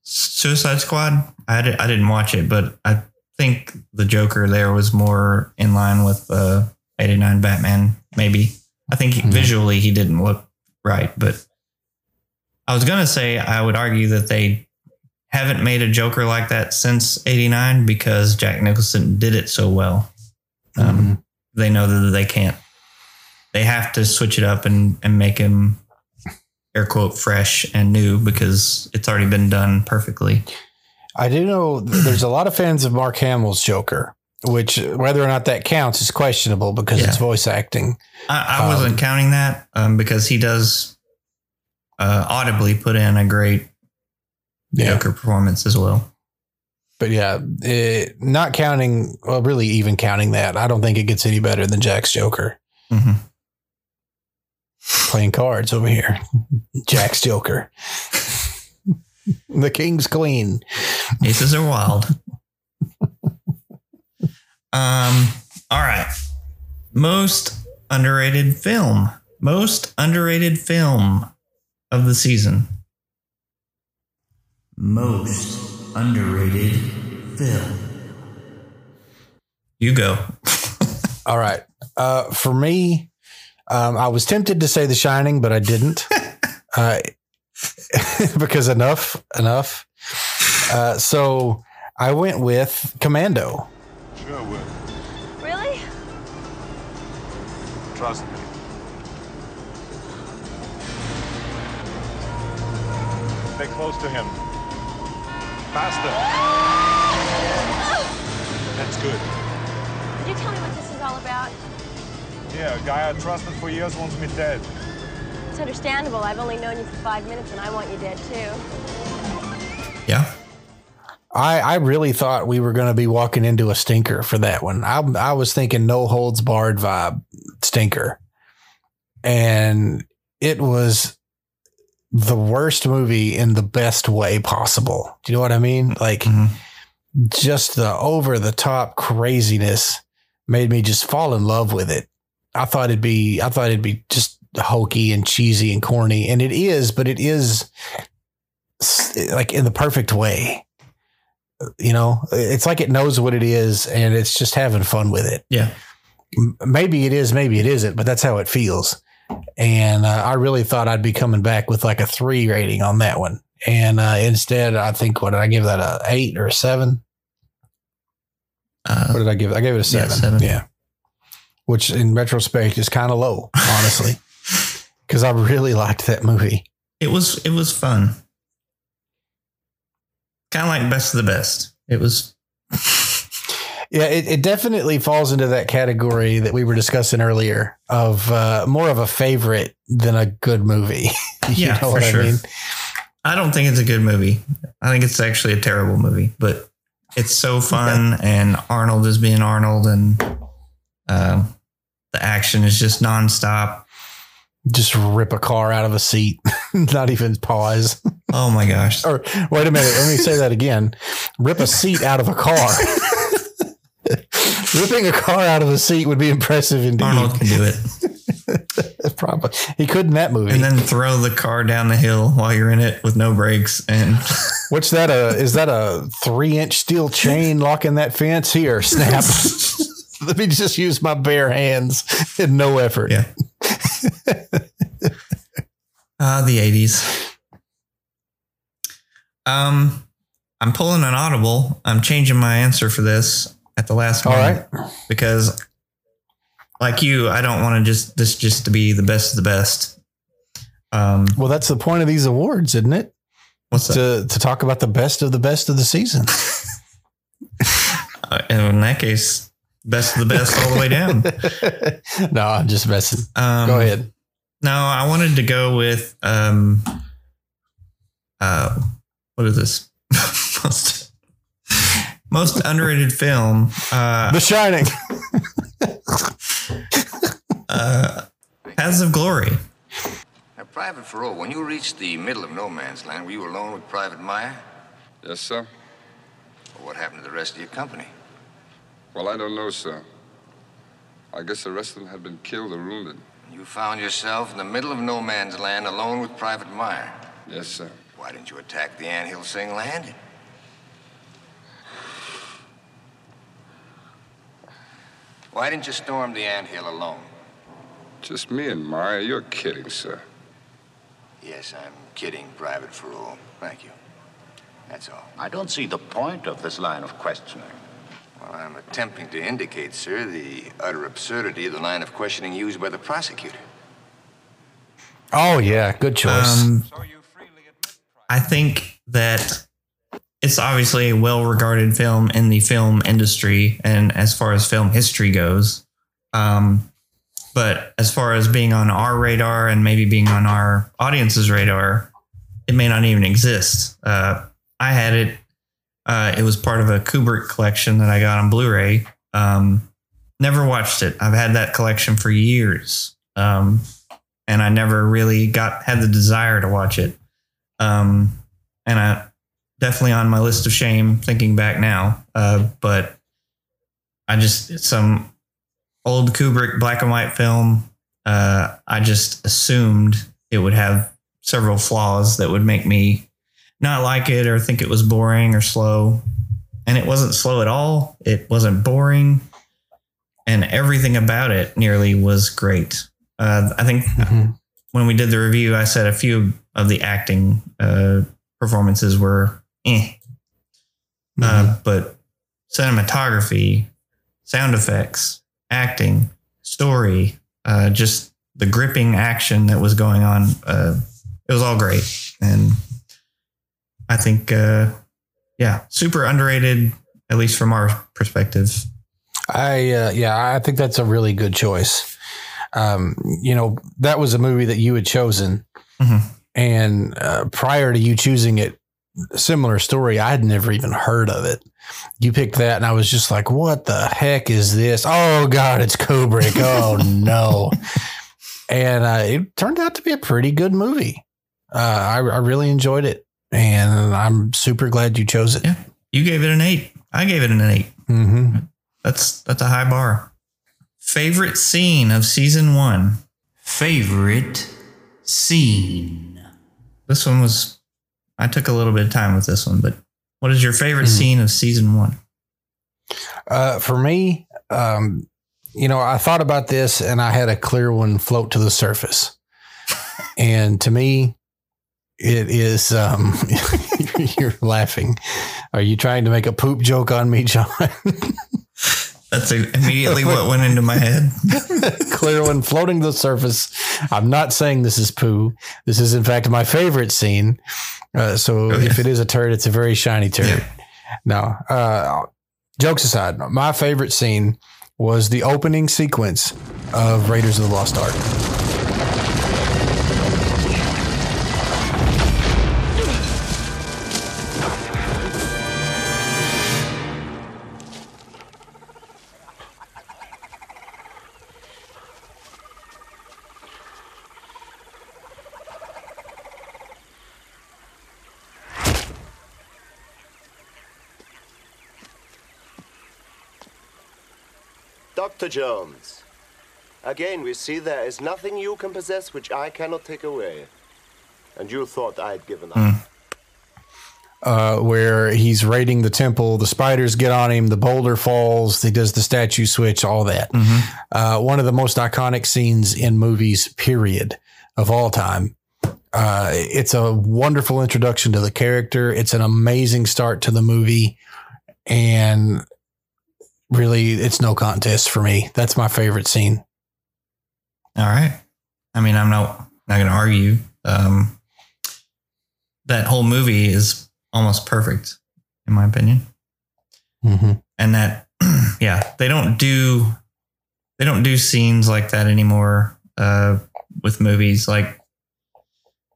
Suicide Squad. I, did, I didn't watch it, but I think the Joker there was more in line with uh, 89 Batman, maybe. I think he, Mhm. visually he didn't look right, but I was going to say I would argue that they haven't made a Joker like that since 89 because Jack Nicholson did it so well. Um, They know that they can't, they have to switch it up and, and make him air quote fresh and new because it's already been done perfectly. I do know there's a lot of fans of Mark Hamill's Joker, which whether or not that counts is questionable because it's voice acting. I, I wasn't Um, counting that um, because he does uh, audibly put in a great Yeah. Joker performance as well. But yeah, it, not counting, well, really even counting that, I don't think it gets any better than Jack's Joker. hmm Playing cards over here. Jack's Joker. the King's Queen. Aces are wild. um. All right. Most underrated film. Most underrated film of the season. Most underrated film. You go. All right. Uh, for me, um, I was tempted to say The Shining, but I didn't. uh, because enough, enough. Uh, so I went with Commando. Sure will. Really? Trust me. Stay close to him. Faster. That's good. Yeah, a guy I trusted for years wants me dead. It's understandable. I've only known you for five minutes and I want you dead too. Yeah. I, I really thought we were going to be walking into a stinker for that one. I, I was thinking no holds barred vibe stinker. And it was the worst movie in the best way possible. Do you know what I mean? Like, Mhm. just the over the top craziness made me just fall in love with it. I thought it'd be, I thought it'd be just hokey and cheesy and corny. And it is, but it is like in the perfect way. You know, it's like it knows what it is and it's just having fun with it. Yeah. Maybe it is, maybe it isn't, but that's how it feels. And uh, I really thought I'd be coming back with like a three rating on that one. And uh, instead, I think, what did I give that? A eight or a seven? Uh, What did I give? it? I gave it a Yeah, seven. seven. Yeah. Which in retrospect is kind of low, honestly, because I really liked that movie. it was it was fun. Kind of like best of the best. It was Yeah, it, it definitely falls into that category that we were discussing earlier of uh, more of a favorite than a good movie. you Yeah, know for what sure. I mean? I don't think it's a good movie. I think it's actually a terrible movie, but it's so fun and Arnold is being Arnold and um, the action is just nonstop. Just rip a car out of a seat, not even pause. Oh my gosh. or wait a minute, let me say that again. Rip a seat out of a car. Ripping a car out of a seat would be impressive indeed. Arnold can do it. Probably he could in that movie. And then throw the car down the hill while you're in it with no brakes. And What's that? A is that a three inch steel chain locking that fence? Here, snap. Let me just use my bare hands and no effort. yeah. Ah, the 80s. Um, I'm pulling an audible. I'm changing my answer for this. at the last All minute because, like you, I don't want to just this just to be the best of the best. Um, Well, that's the point of these awards, isn't it? what's that? To to talk about the best of the best of the season. Uh, in that case, best of the best all the way down. no, I'm just messing. Um, Go ahead. No, I wanted to go with um, uh, what is this? most, most underrated film. Uh, The Shining. uh, Paths of Glory. Now, Private Ferol, when you reached the middle of no man's land, were you alone with Private Meyer? Yes, sir. Or what happened to the rest of your company? Well, I don't know, sir. I guess the rest of them had been killed or wounded. You found yourself in the middle of no man's land alone with Private Meyer. Yes, sir. Why didn't you attack the anthill single-handed? Why didn't you storm the anthill alone? Just me and Maya. You're kidding, sir. Yes, I'm kidding, Private Ferol. Thank you. That's all. I don't see the point of this line of questioning. Well, I'm attempting to indicate, sir, the utter absurdity of the line of questioning used by the prosecutor. Oh yeah, good choice. Um, I think that it's obviously a well regarded film in the film industry and as far as film history goes. Um, but as far as being on our radar and maybe being on our audience's radar, it may not even exist. Uh, I had it. Uh, it was part of a Kubrick collection that I got on Blu-ray. Um, never watched it. I've had that collection for years, um, and I never really got had the desire to watch it. Um, and I definitely on my list of shame thinking back now. Uh, but I just some old Kubrick black and white film. Uh, I just assumed it would have several flaws that would make me not like it or think it was boring or slow. And it wasn't slow at all. It wasn't boring. And everything about it nearly was great. Uh, I think when we did the review, I said a few of the acting uh, performances were eh. Uh, but cinematography, sound effects, acting, story, uh, just the gripping action that was going on, uh, it was all great. And I think, uh, yeah, super underrated, at least from our perspective. I uh, yeah, I think that's a really good choice. Um, you know, that was a movie that you had chosen, Mhm. and uh, prior to you choosing it, similar story. I had never even heard of it. You picked that, and I was just like, "What the heck is this? Oh God, it's Kubrick! Oh no!" And uh, it turned out to be a pretty good movie. Uh, I, I really enjoyed it, and I'm super glad you chose it. Yeah, you gave it an eight. I gave it an eight. Mm-hmm. That's that's a high bar. Favorite scene of season one. Favorite scene. This one was. I took a little bit of time with this one, but what is your favorite scene of season one? Uh, for me, um, you know, I thought about this and I had a clear one float to the surface. and to me, it is, um, you're laughing. Are you trying to make a poop joke on me, John? That's immediately what went into my head. clear one floating to the surface. I'm not saying this is poo. This is, in fact, my favorite scene. Uh, so if it is a turd, it's a very shiny turd. No, uh, jokes aside, my favorite scene was the opening sequence of Raiders of the Lost Ark. Dr. Jones, again we see there is nothing you can possess which I cannot take away. And you thought I'd given up. uh, where he's raiding the temple. The spiders get on him. The boulder falls. He does the statue switch. All that. Uh, one of the most iconic scenes in movies, period, of all time. Uh, it's a wonderful introduction to the character. It's an amazing start to the movie, and really, it's no contest for me. That's my favorite scene. All right. I mean, I'm not not going to argue. Um, that whole movie is almost perfect, in my opinion. Mm-hmm. And that, yeah, they don't do they don't do scenes like that anymore uh, with movies. Like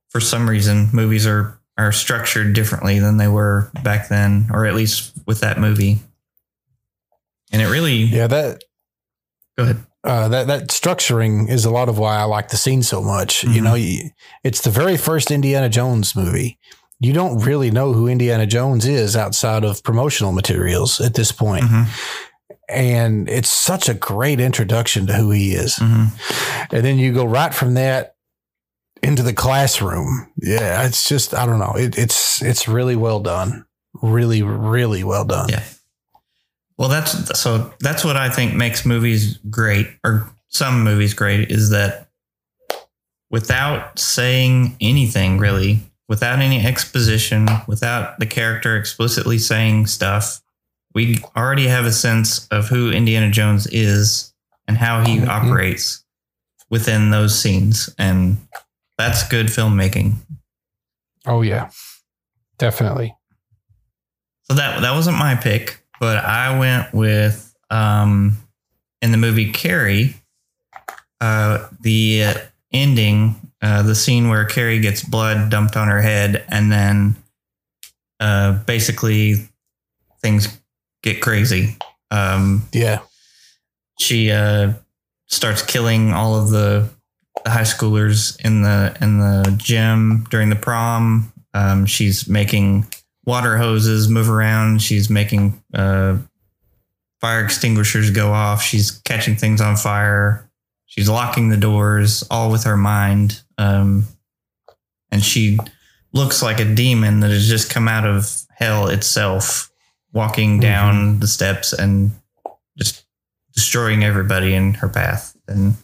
for some reason, movies are are structured differently than they were back then, or at least with that movie. And it really, Yeah, that go ahead. uh, that that structuring is a lot of why I like the scene so much. You mm-hmm. know, you, it's the very first Indiana Jones movie. You don't really know who Indiana Jones is outside of promotional materials at this point. Mm-hmm. And it's such a great introduction to who he is. Mm-hmm. And then you go right from that into the classroom. Yeah, it's just I don't know. It, it's it's really well done. Really, really well done. Yeah. Well, that's so that's what I think makes movies great, or some movies great, is that without saying anything really, without any exposition, without the character explicitly saying stuff, we already have a sense of who Indiana Jones is and how he mm-hmm. operates within those scenes. And that's good filmmaking. Oh yeah. Definitely. So that that wasn't my pick, but I went with um in the movie Carrie, uh the ending, uh the scene where Carrie gets blood dumped on her head and then uh basically things get crazy. Um Yeah. she uh starts killing all of the, the high schoolers in the in the gym during the prom. Um, she's making water hoses move around. She's making uh, fire extinguishers go off. She's catching things on fire. She's locking the doors, all with her mind. Um, and she looks like a demon that has just come out of hell itself, walking down the steps and just destroying everybody in her path. And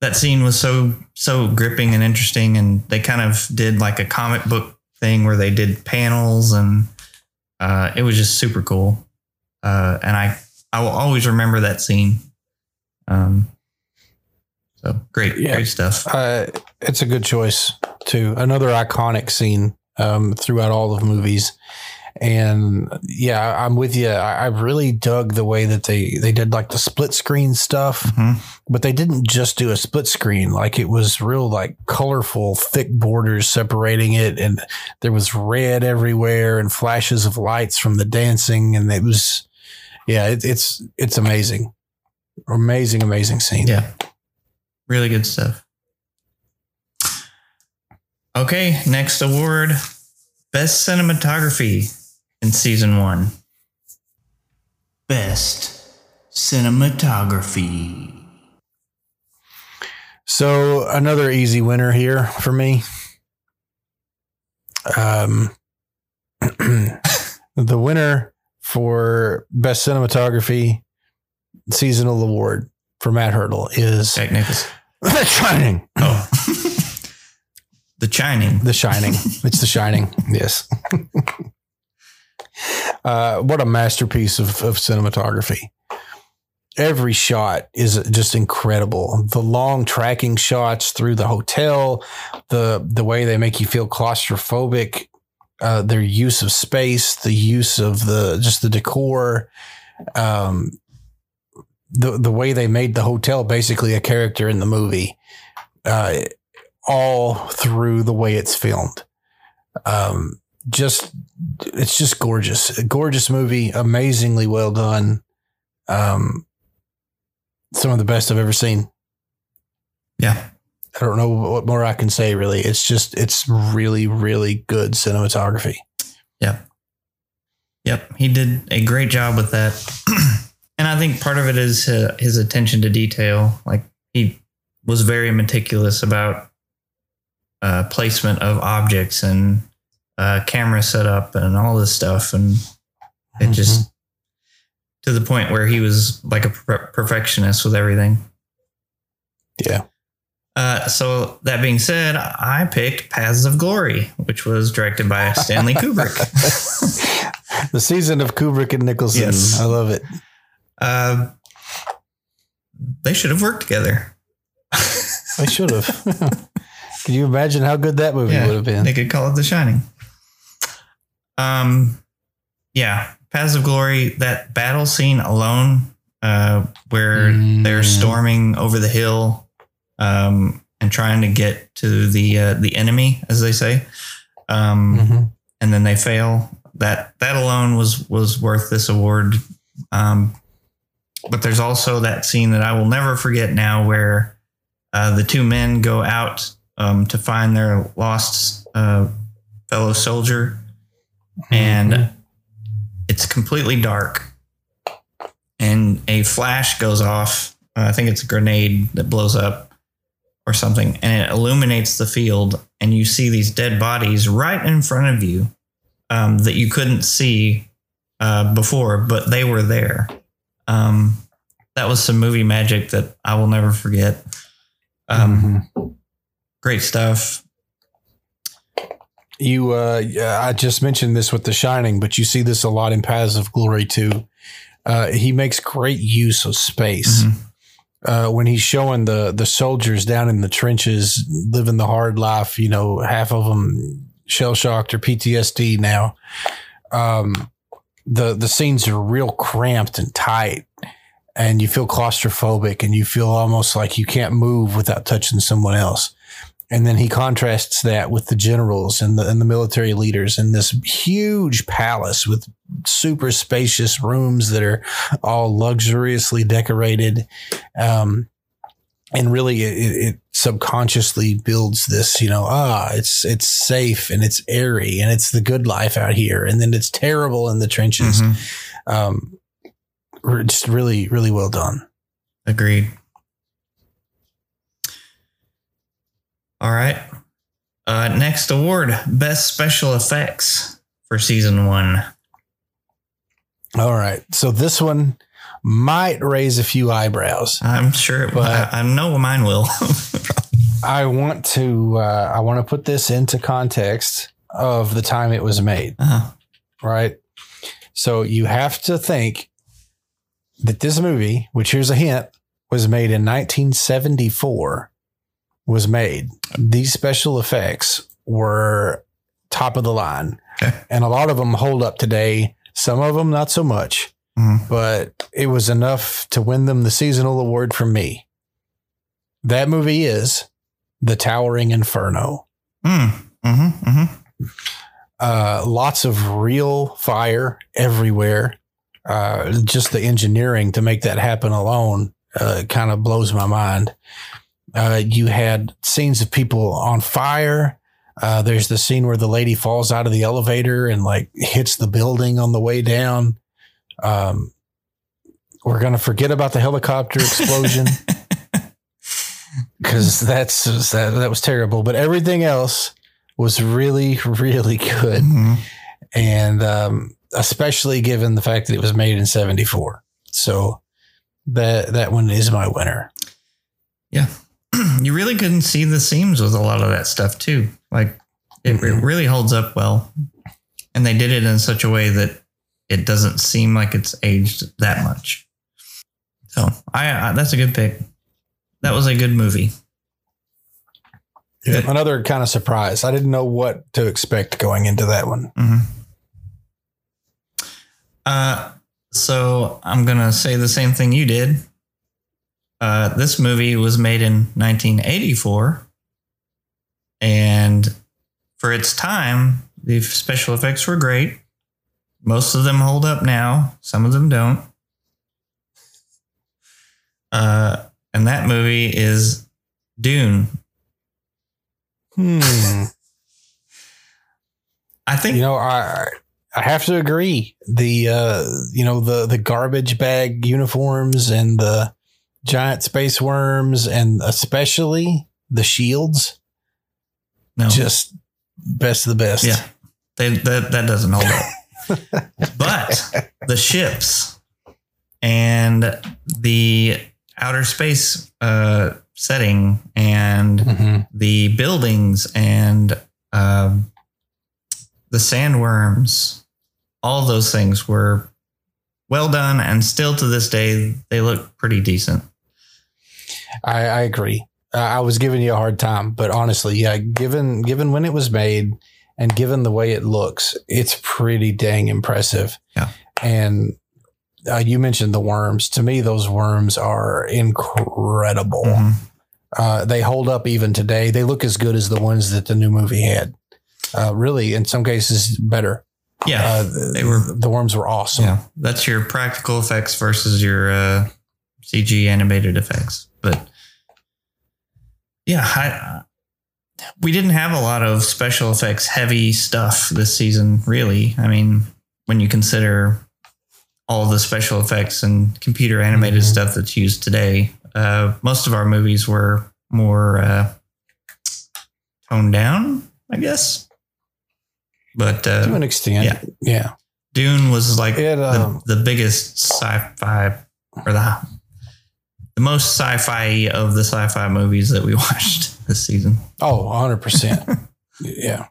that scene was so so gripping and interesting. And they kind of did like a comic book thing where they did panels, and uh, it was just super cool. Uh, and I I will always remember that scene. Um, so great, great stuff. Uh, it's a good choice too. Another iconic scene um, throughout all of movies. And yeah, I'm with you. I, I really dug the way that they they did like the split screen stuff, mm-hmm. but they didn't just do a split screen. Like it was real like colorful, thick borders separating it, and there was red everywhere and flashes of lights from the dancing, and it was yeah, it, it's it's amazing, amazing, amazing scene. Yeah. Really good stuff. Okay, next award Best Cinematography in season one. Best cinematography. So another easy winner here for me. Um, the winner for best cinematography seasonal award for Matt Hurdle is Jack Nicholson. The Shining. Oh, The Shining. The Shining. it's The Shining. Yes. uh, what a masterpiece of, of cinematography. Every shot is just incredible. The long tracking shots through the hotel, the the way they make you feel claustrophobic, uh, their use of space, the use of the just the decor, um, the the way they made the hotel basically a character in the movie. Uh, all through the way it's filmed. Um, just it's just gorgeous, a gorgeous movie, amazingly well done. Um, some of the best I've ever seen. Yeah. I don't know what more I can say. Really, it's just it's really really good cinematography. Yep. Yep. He did a great job with that. and I think part of it is uh, his attention to detail. Like he was very meticulous about uh, placement of objects and uh, camera setup and all this stuff. And it just to the point where he was like a per- perfectionist with everything. Yeah. Uh, so that being said, I picked Paths of Glory, which was directed by Stanley Kubrick. the season of Kubrick and Nicholson. Yes. I love it. Uh, they should have worked together. They should have. Can you imagine how good that movie would have been? They could call it The Shining. Um, yeah, Paths of Glory. That battle scene alone, uh, where they're storming over the hill, um, and trying to get to the uh, the enemy, as they say, um, and then they fail. That that alone was was worth this award. Um, but there's also that scene that I will never forget now, where uh, the two men go out um, to find their lost uh, fellow soldier, and it's completely dark, and a flash goes off. Uh, I think it's a grenade that blows up or something, and it illuminates the field, and you see these dead bodies right in front of you um, that you couldn't see uh, before, but they were there. Um, that was some movie magic that I will never forget. Um, Great stuff. You, uh, I just mentioned this with The Shining, but you see this a lot in Paths of Glory too. Uh, he makes great use of space. Uh, when he's showing the the soldiers down in the trenches living the hard life, you know, half of them shell shocked or PTSD now. Um, the the scenes are real cramped and tight, and you feel claustrophobic, and you feel almost like you can't move without touching someone else. And then he contrasts that with the generals and the and the military leaders in this huge palace with super spacious rooms that are all luxuriously decorated. Um, and really it, it subconsciously builds this, you know, ah, it's it's safe and it's airy and it's the good life out here, and then it's terrible in the trenches. Um, re- just really, really well done. Agreed. All right. Uh, next award Best Special Effects for season one. All right, so this one might raise a few eyebrows. I'm sure, it, will. I, I know mine will. I want to uh, I want to put this into context of the time it was made. Uh-huh. Right? So you have to think that this movie, which here's a hint, was made in 1974 was made. These special effects were top of the line. And a lot of them hold up today, some of them not so much. But it was enough to win them the seasonal award from me. That movie is The Towering Inferno. Mm. Mm-hmm, mm-hmm. Uh, lots of real fire everywhere. Uh, just the engineering to make that happen alone uh, kind of blows my mind. Uh, you had scenes of people on fire. Uh, there's the scene where the lady falls out of the elevator and like hits the building on the way down. Um, we're gonna forget about the helicopter explosion because that's that, that was terrible. But everything else was really, really good, and um, especially given the fact that it was made in '74. So that that one is my winner. Yeah. you really couldn't see the seams with a lot of that stuff too. Like it, it really holds up well. And they did it in such a way that it doesn't seem like it's aged that much. So I, I that's a good pick. That was a good movie. Another kind of surprise. I didn't know what to expect going into that one. Uh, so I'm gonna say the same thing you did. Uh, this movie was made in 1984, and for its time, the special effects were great. Most of them hold up now. Some of them don't. Uh, and that movie is Dune. Hmm. I think you know I I have to agree. The uh you know the the garbage bag uniforms and the giant space worms and especially the shields. No. Just best of the best. Yeah. They, that that doesn't hold up. but the ships and the outer space uh, setting and the buildings and um, the sandworms, all those things were well done, and still to this day they look pretty decent. I, I agree. Uh, I was giving you a hard time, but honestly, yeah, given given when it was made and given the way it looks, it's pretty dang impressive. Yeah. And uh, you mentioned the worms. To me, those worms are incredible. Mm-hmm. Uh, they hold up even today. They look as good as the ones that the new movie had. Uh, really, in some cases, better. Yeah, Uh, they were. The worms were awesome. Yeah, that's your practical effects versus your uh, CG animated effects. But yeah, I, we didn't have a lot of special effects heavy stuff this season. Really, I mean, when you consider all the special effects and computer animated stuff that's used today, uh, most of our movies were more uh, toned down, I guess. But uh, To an extent. yeah. Yeah. Dune was like um, the, the biggest sci-fi or the the most sci-fi of the sci-fi movies that we watched this season. Oh, 100%. yeah.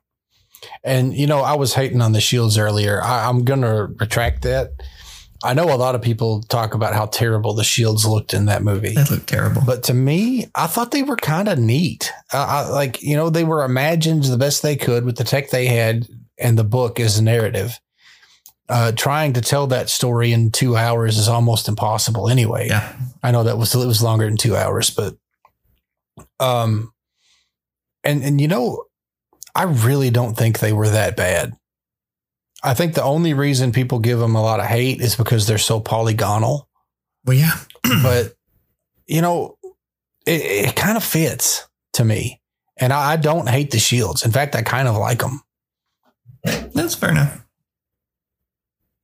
And, you know, I was hating on the shields earlier. I, I'm going to retract that. I know a lot of people talk about how terrible the shields looked in that movie. They looked terrible. But to me, I thought they were kind of neat. Uh, I, like, you know, they were imagined the best they could with the tech they had and the book as a narrative. Uh, trying to tell that story in two hours is almost impossible anyway. Yeah. I know that was it was longer than two hours, but um, and and you know, I really don't think they were that bad. I think the only reason people give them a lot of hate is because they're so polygonal. Well, yeah, but you know, it, it kind of fits to me, and I, I don't hate the shields. In fact, I kind of like them. That's fair enough.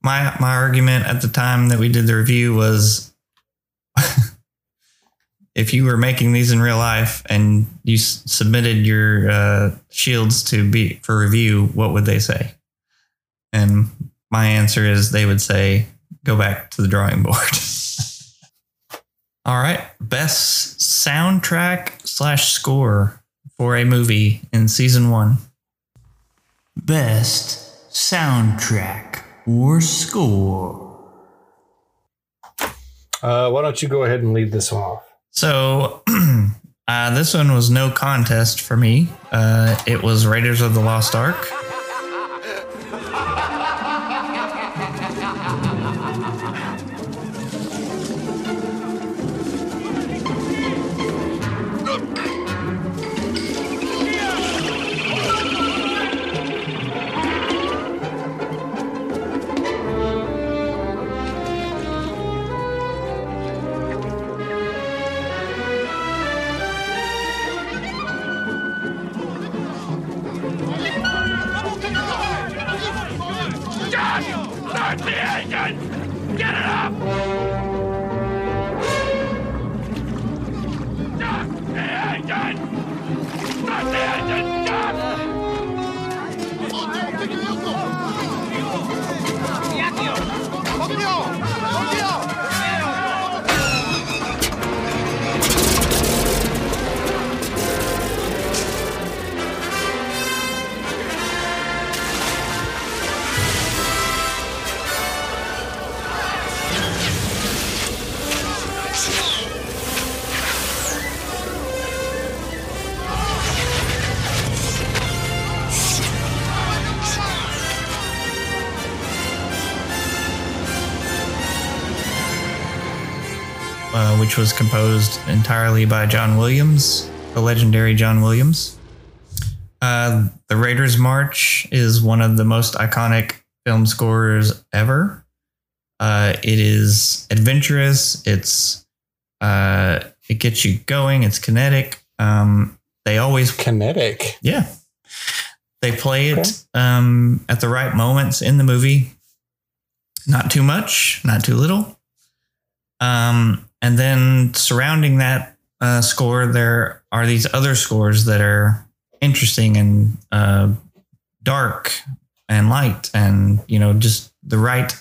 My my argument at the time that we did the review was if you were making these in real life and you s- submitted your uh, shields to be for review, what would they say? And my answer is they would say go back to the drawing board. All right, best soundtrack slash score for a movie in season one. Best soundtrack or score. Uh, why don't you go ahead and lead this off? So uh, this one was no contest for me. Uh, it was Raiders of the Lost Ark. Which was composed entirely by John Williams, the legendary John Williams. Uh, the Raiders March is one of the most iconic film scores ever. Uh, it is adventurous. It's uh, it gets you going. It's kinetic. Um, they always kinetic. Yeah, they play it um, at the right moments in the movie. Not too much, not too little. Um, and then surrounding that uh, score, there are these other scores that are interesting and uh, dark and light, and you know, just the right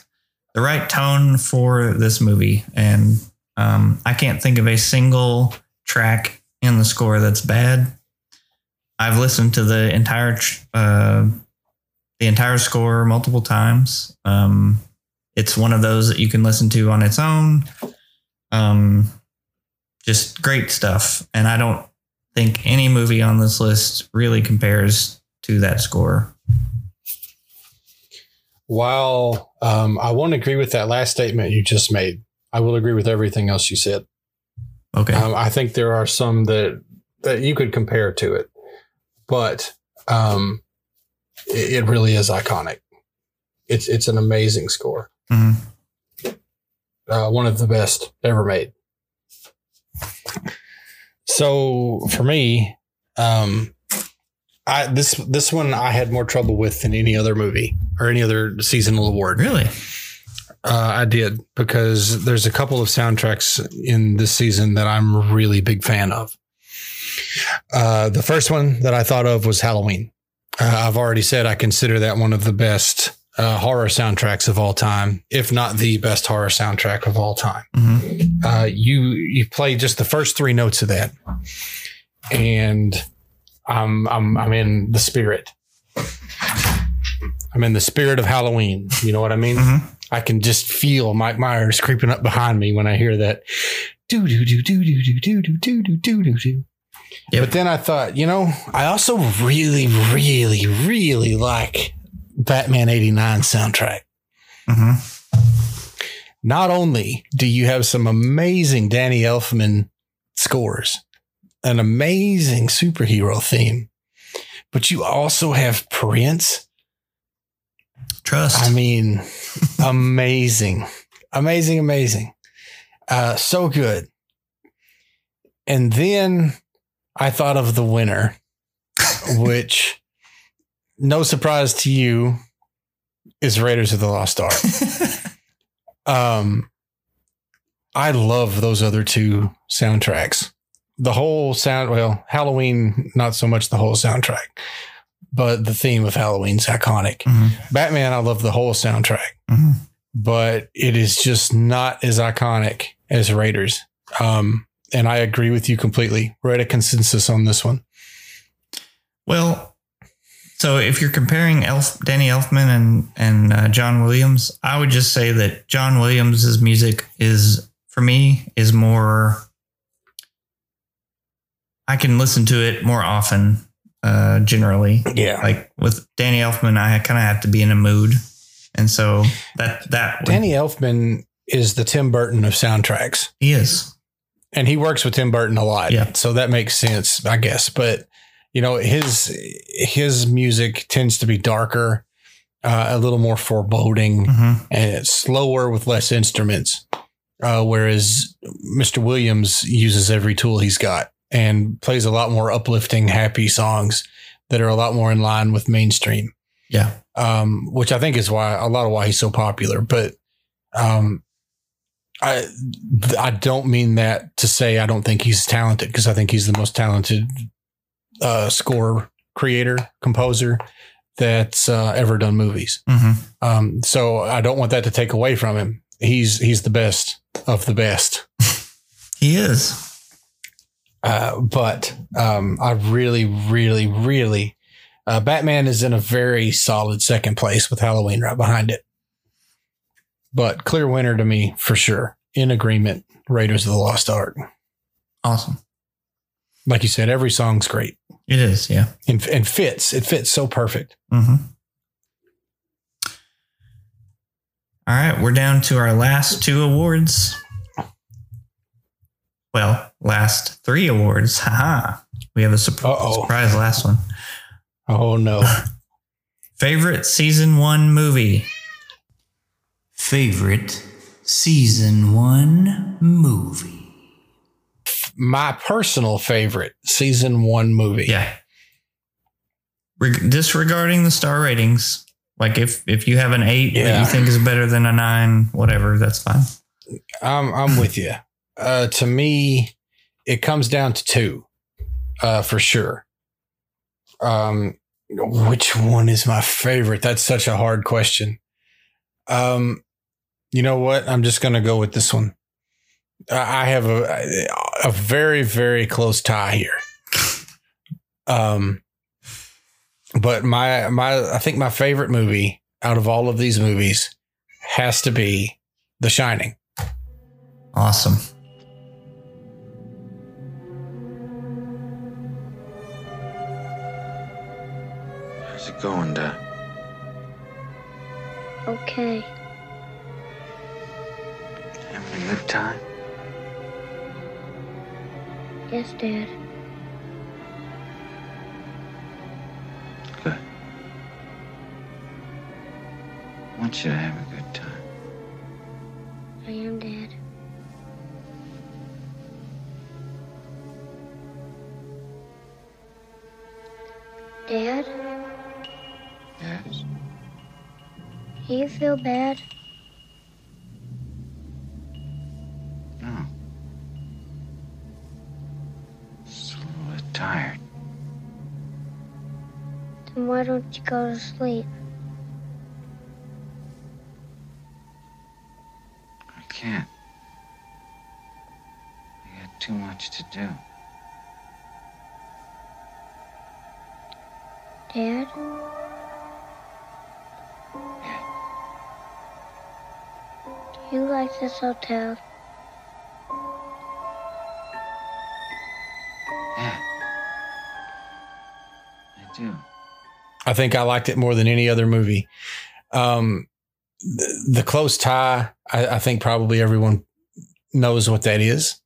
the right tone for this movie. And um, I can't think of a single track in the score that's bad. I've listened to the entire uh, the entire score multiple times. Um, It's one of those that you can listen to on its own. Um, just great stuff. And I don't think any movie on this list really compares to that score. While um, I won't agree with that last statement you just made, I will agree with everything else you said. Okay. Um, I think there are some that that you could compare to it, but um, it, it really is iconic. It's it's an amazing score. Mhm. Uh, one of the best ever made. So for me, um, I this this one I had more trouble with than any other movie or any other seasonal award. Really? Uh, I did because there's a couple of soundtracks in this season that I'm a really big fan of. Uh, the first one that I thought of was Halloween. Uh, I've already said I consider that one of the best uh, horror soundtracks of all time, if not the best horror soundtrack of all time. Uh, you you play just the first three notes of that, and I'm I'm I'm in the spirit. I'm in the spirit of Halloween. You know what I mean? I can just feel Mike Myers creeping up behind me when I hear that. Do do do do do do do do do do do do do. But then I thought, you know, I also really, really, really like Batman '89 soundtrack. Not only do you have some amazing Danny Elfman scores, an amazing superhero theme, but you also have Prince. Trust. I mean, amazing, amazing, amazing. Uh, so good. And then I thought of the winner, which, no surprise to you, is Raiders of the Lost Ark. um, I love those other two soundtracks. The whole sound, well, Halloween, not so much the whole soundtrack, but the theme of Halloween's iconic. Batman, I love the whole soundtrack, but it is just not as iconic as Raiders. Um, and I agree with you completely. We're at a consensus on this one. Well, so if you're comparing Elf, Danny Elfman and and uh, John Williams, I would just say that John Williams's music is for me is more. I can listen to it more often, uh, generally. Yeah. Like with Danny Elfman, I kind of have to be in a mood, and so that that would- Danny Elfman is the Tim Burton of soundtracks. he is. and he works with Tim Burton a lot. Yeah. So that makes sense, I guess. But you know, his his music tends to be darker, uh, a little more foreboding, Mhm. and it's slower with less instruments. Uh, whereas Mr. Williams uses every tool he's got and plays a lot more uplifting, happy songs that are a lot more in line with mainstream. Yeah. Um, which I think is why a lot of why he's so popular. But um, I I don't mean that to say I don't think he's talented because I think he's the most talented uh, score creator composer that's uh, ever done movies. Mhm. Um, so I don't want that to take away from him. He's he's the best of the best. He is. Uh, but um, I really, really, really, uh, Batman is in a very solid second place with Halloween right behind it. But clear winner to me for sure. In agreement, Raiders of the Lost Ark. Awesome. Like you said, every song's great It is. Yeah. and, and fits. It fits so perfect. Mm-hmm. All right, we're down to our last two awards. Well, last three awards. Haha. We have a sup- Uh-oh. surprise last one. Oh no. Favorite season one movie. Favorite season one movie. My personal favorite season one movie. Yeah. Reg- disregarding the star ratings, like if if you have an eight that you think is better than a nine, whatever, that's fine. I'm I'm with you. Uh, to me, it comes down to two, uh, for sure. Um, which one is my favorite? That's such a hard question. Um, you know what? I'm just gonna go with this one. I I have a a very very close tie here. Um, but my my I think my favorite movie out of all of these movies has to be The Shining. Awesome. How's it going, Dad? Okay. Having a good time? Yes, Dad. Good. I want you to have a good time. I am, Dad. Dad, Yes? do you feel bad? No. Just a little tired. Then why don't you go to sleep? I can't. I got too much to do. Dad? Do you like this hotel? I think I liked it more than any other movie. Um, the, the close tie, I, I think probably everyone knows what that is.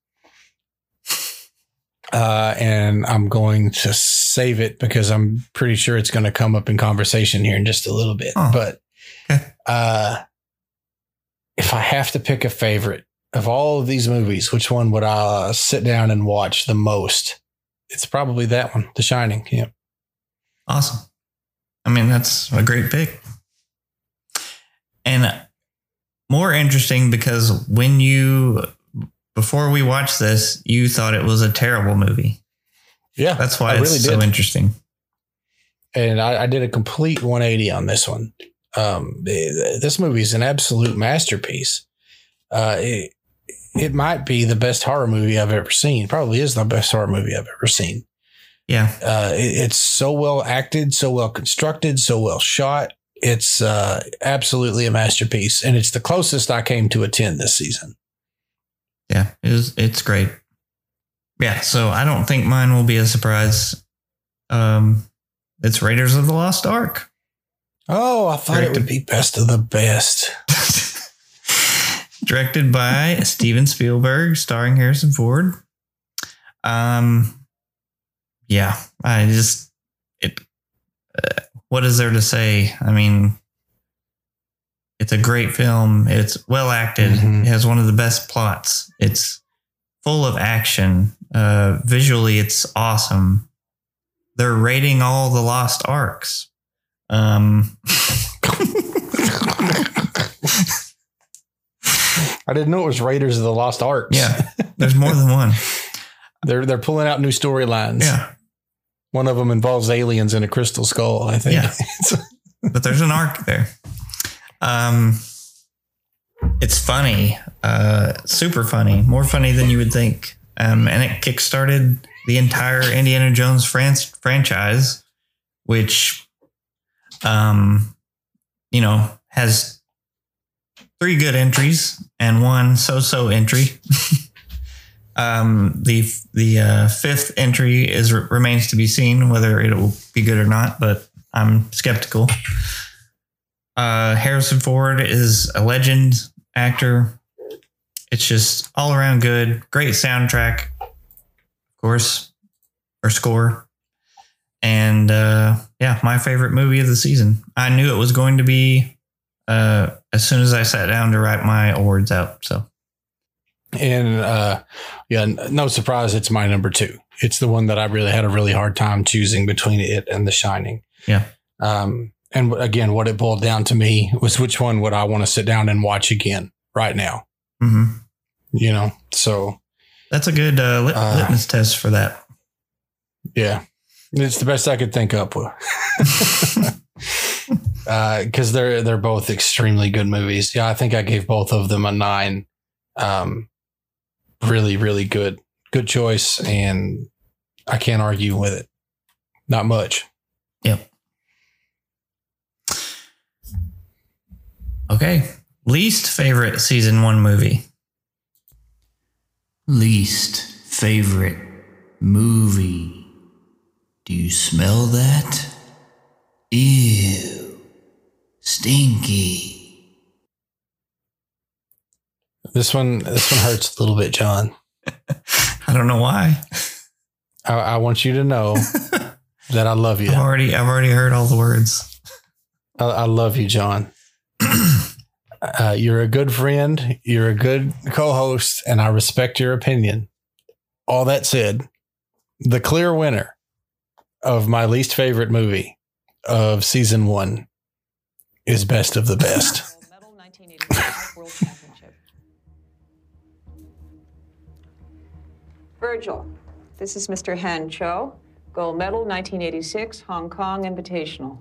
Uh, and I'm going to save it because I'm pretty sure it's going to come up in conversation here in just a little bit. But uh, if I have to pick a favorite of all of these movies, which one would I sit down and watch the most? It's probably that one, The Shining. Yeah. Awesome. I mean, that's a great pick. And more interesting because when you, before we watched this, you thought it was a terrible movie. Yeah. That's why I it's really so interesting. and I, I did a complete 180 on this one. Um, this movie is an absolute masterpiece. Uh, it, it might be the best horror movie I've ever seen. Probably is the best horror movie I've ever seen. Yeah. Uh, it- it's so well acted, so well constructed, so well shot. It's uh, absolutely a masterpiece, and it's the closest I came to a 10 this season. Yeah, it is, it's great. Yeah, so I don't think mine will be a surprise. Um, it's Raiders of the Lost Ark. Oh, I thought it would be best of the best. directed by Steven Spielberg, starring Harrison Ford. Um, yeah, I just it. Uh, what is there to say? I mean, it's a great film. It's well acted. It has one of the best plots. It's full of action. Uh, visually, it's awesome. They're raiding all the lost arcs. Um, I didn't know it was Raiders of the Lost Ark. Yeah, there's more than one. they're they're pulling out new storylines. Yeah. One of them involves aliens and a crystal skull, I think. Yeah. but there's an arc there. Um, it's funny, uh, super funny, more funny than you would think. Um, and it kickstarted the entire Indiana Jones fran- franchise, which, um, you know, has three good entries and one so-so entry. um, the the uh, fifth entry is remains to be seen whether it will be good or not, but I'm skeptical. Uh, Harrison Ford is a legend actor. It's just all around good. Great soundtrack, of course, or score. And uh, yeah, my favorite movie of the season. I knew it was going to be uh, as soon as I sat down to write my awards out. So And uh, yeah, no surprise, it's my number two. It's the one that I really had a really hard time choosing between it and The Shining. yeah, Um, and again, what it boiled down to me was which one would I want to sit down and watch again right now? hmm You know, so that's a good uh, lit- Uh, litmus test for that. yeah, it's the best I could think up with. because they're they're both extremely good movies. Yeah, I think I gave both of them a nine. Um, really, really good, good choice, and I can't argue with it. Not much. Yep. Okay. least favorite season one movie. Least favorite movie. Do you smell that? Ew. Stinky. This one, this one hurts a little bit, John. I don't know why. I, I want you to know that I love you. I've already I've already heard all the words. I, I love you, John. uh, you're a good friend. You're a good co-host, and I respect your opinion. All that said, the clear winner of my least favorite movie of season one is Best of the Best. Virgil, this is Mr. Han Cho, gold medal 1986 Hong Kong Invitational.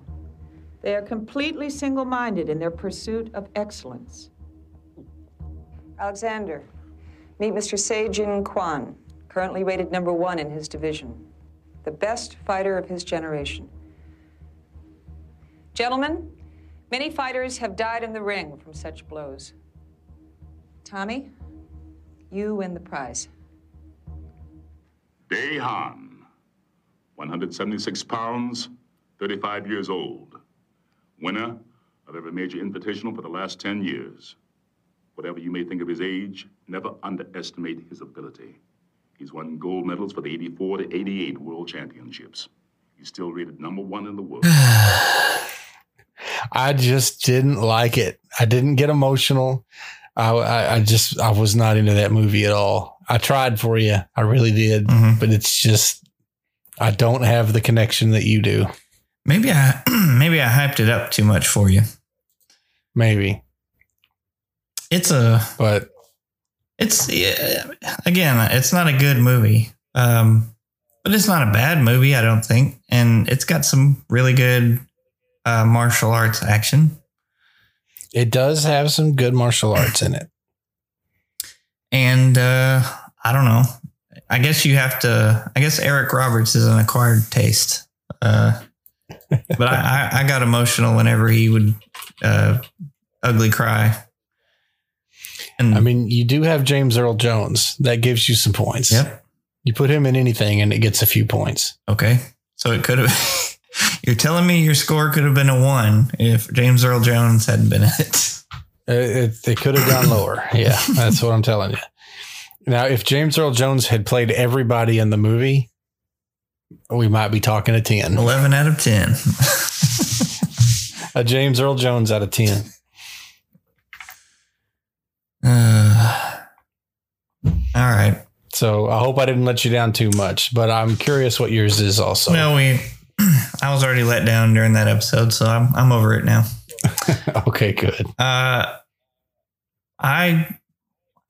They are completely single minded in their pursuit of excellence. Alexander, meet Mr. Seijin Kwan, currently rated number one in his division, the best fighter of his generation. Gentlemen, many fighters have died in the ring from such blows. Tommy, you win the prize. Dae Han, 176 pounds, 35 years old. Winner of every major invitational for the last 10 years. Whatever you may think of his age, never underestimate his ability. He's won gold medals for the 84 to 88 World Championships. He's still rated number one in the world. I just didn't like it. I didn't get emotional. I, I, I just I was not into that movie at all. I tried for you, I really did, but it's just I don't have the connection that you do. Maybe I maybe I hyped it up too much for you. Maybe It's a but it's yeah, again, it's not a good movie. Um but it's not a bad movie, I don't think. And it's got some really good uh martial arts action. it does have some good martial arts in it. And uh I don't know. I guess you have to I guess Eric Roberts is an acquired taste. Uh but I, I, I got emotional whenever he would uh ugly cry. And I mean, you do have James Earl Jones. That gives you some points. Yep. You put him in anything and it gets a few points. Okay. So it could have you're telling me your score could have been a one if James Earl Jones hadn't been in it. It, it, it could have gone lower. Yeah, that's what I'm telling you. Now, if James Earl Jones had played everybody in the movie, we might be talking a 10. Eleven out of ten. A James Earl Jones out of 10. Uh, all right. So I hope I didn't let you down too much, but I'm curious what yours is also. Well, we I was already let down during that episode, so I'm I'm over it now. okay, good. Uh, I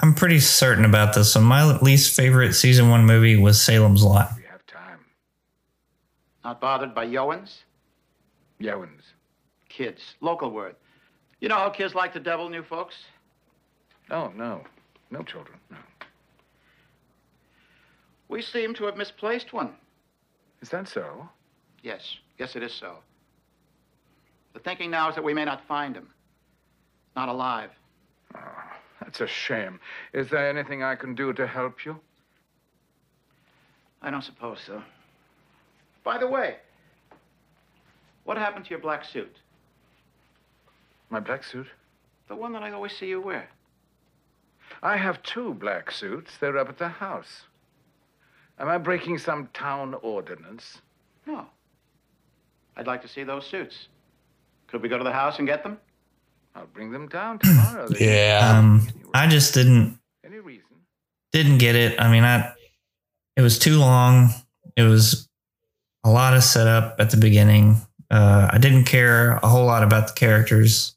I'm pretty certain about this one. My least favorite season one movie was Salem's Lot. We have time. Not bothered by Yowens? Yowens. Kids. Local word. You know how kids like to devil new folks? No, no. No children. No. We seem to have misplaced one. Is that so? Yes. Yes, it is so. The thinking now is that we may not find him. Not alive. Oh, That's a shame. Is there anything I can do to help you? I don't suppose so. By the way, what happened to your black suit? My black suit? The one that I always see you wear. I have two black suits. They're up at the house. Am I breaking some town ordinance? No. I'd like to see those suits. Could we go to the house and get them? I'll bring them down tomorrow. Yeah. Um, I just didn't Any reason? didn't get it. I mean, I it was too long. It was a lot of setup at the beginning. Uh, I didn't care a whole lot about the characters.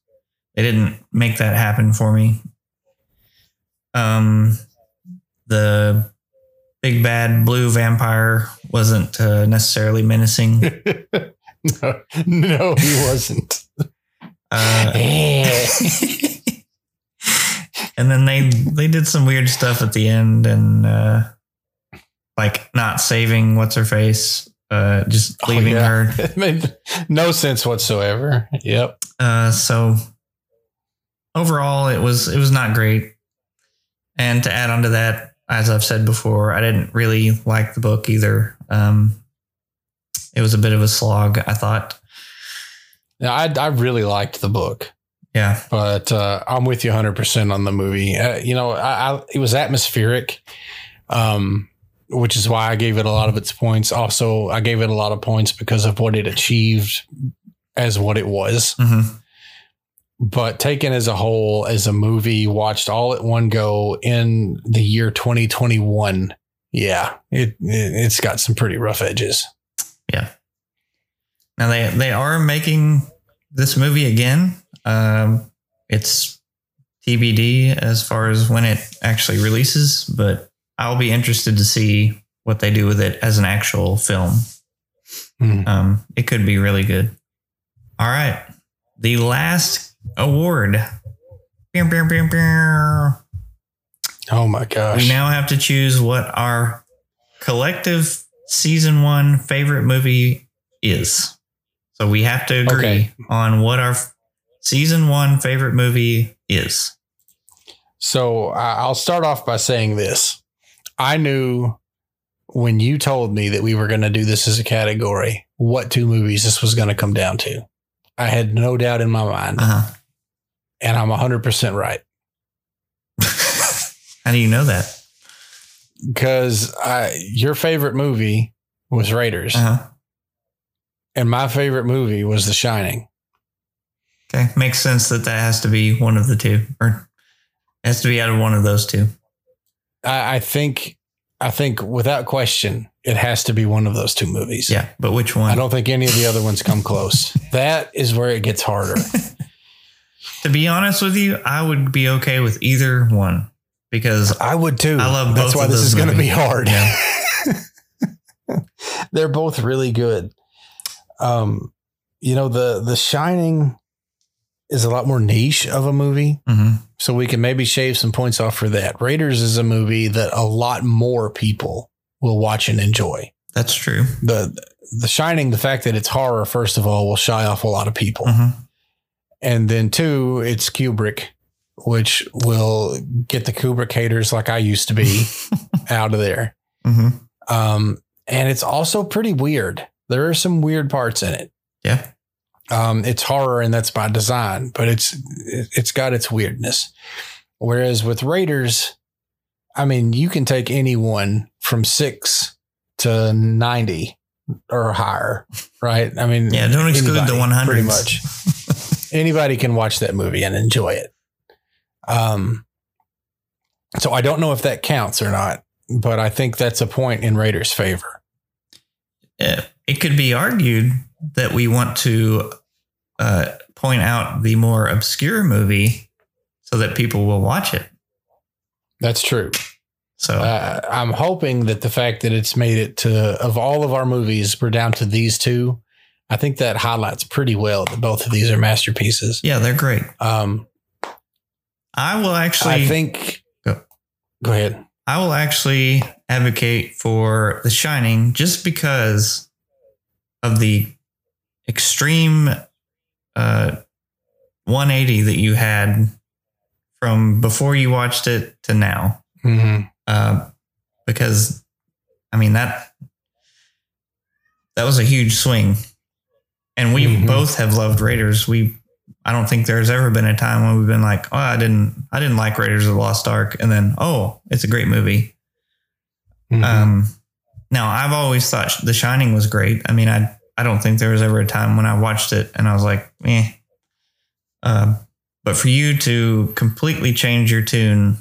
They didn't make that happen for me. Um, the big bad blue vampire wasn't uh, necessarily menacing. no, no, he wasn't. Uh, and then they they did some weird stuff at the end and uh, like not saving what's her face, uh, just leaving Oh, yeah. her. It made no sense whatsoever. Yep. Uh, so overall, it was it was not great. And to add on to that, as I've said before, I didn't really like the book either. Um, it was a bit of a slog. I thought. Yeah, I I really liked the book. Yeah, but uh, I'm with you 100 percent on the movie. Uh, you know, I, I, it was atmospheric, um, which is why I gave it a lot of its points. Also, I gave it a lot of points because of what it achieved as what it was. Mm-hmm. But taken as a whole, as a movie, watched all at one go in the year 2021, yeah, it, it it's got some pretty rough edges. Yeah. Now they they are making this movie again. Um, it's TBD as far as when it actually releases, but I'll be interested to see what they do with it as an actual film. Mm. Um, it could be really good. All right, the last award. Oh my gosh! We now have to choose what our collective season one favorite movie is. So we have to agree Okay. on what our season one favorite movie is. So I'll start off by saying this. I knew when you told me that we were going to do this as a category, what two movies this was going to come down to. I had no doubt in my mind. Uh-huh. And I'm 100% right. How do you know that? Because your favorite movie was Raiders. Uh-huh. And my favorite movie was The Shining. Okay. Makes sense that that has to be one of the two, or has to be out of one of those two. I, I think, I think without question, it has to be one of those two movies. Yeah. But which one? I don't think any of the other ones come close. that is where it gets harder. To be honest with you, I would be okay with either one because I would too. I love both. That's why this is going to be hard. Yeah. They're both really good. Um, you know the The Shining is a lot more niche of a movie, Mhm. so we can maybe shave some points off for that. Raiders is a movie that a lot more people will watch and enjoy. That's true. the The Shining, the fact that it's horror, first of all, will shy off a lot of people, Mhm. and then two, it's Kubrick, which will get the Kubrick haters like I used to be out of there. Mhm. Um, and it's also pretty weird. There are some weird parts in it. Yeah. Um, it's horror and that's by design, but it's it's got its weirdness. Whereas with Raiders, I mean, you can take anyone from six to ninety or higher, right? I mean, Yeah, don't exclude the one hundred. Pretty much, anybody can watch that movie and enjoy it. Um, so I don't know if that counts or not, but I think that's a point in Raiders' favor. Uh, it could be argued that we want to uh, point out the more obscure movie so that people will watch it. That's true. So uh, I'm hoping that the fact that it's made it to of all of our movies, we're down to these two. I think that highlights pretty well that both of these are masterpieces. Yeah, they're great. Um, I will actually. I think. Go. Go ahead. I will actually advocate for The Shining just because of the extreme uh, 180 that you had from before you watched it to now. Mm-hmm. Uh, because, I mean, that that was a huge swing. And we Mhm. both have loved Raiders. We I don't think there's ever been a time when we've been like, oh, I didn't I didn't like Raiders of the Lost Ark, and then oh, it's a great movie. Mhm. Um, now I've always thought The Shining was great. I mean, I I don't think there was ever a time when I watched it and I was like, eh. Um, but for you to completely change your tune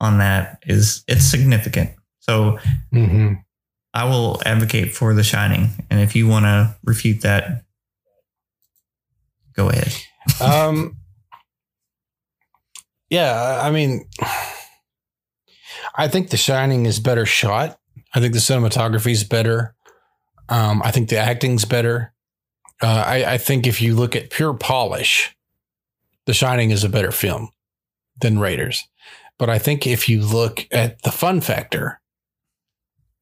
on that is it's significant. So Mhm. I will advocate for The Shining, and if you want to refute that, go ahead. um, yeah, I mean, I think The Shining is better shot. I think the cinematography is better. Um, I think the acting's better. Uh, I, I think if you look at pure polish, The Shining is a better film than Raiders. But I think if you look at the fun factor,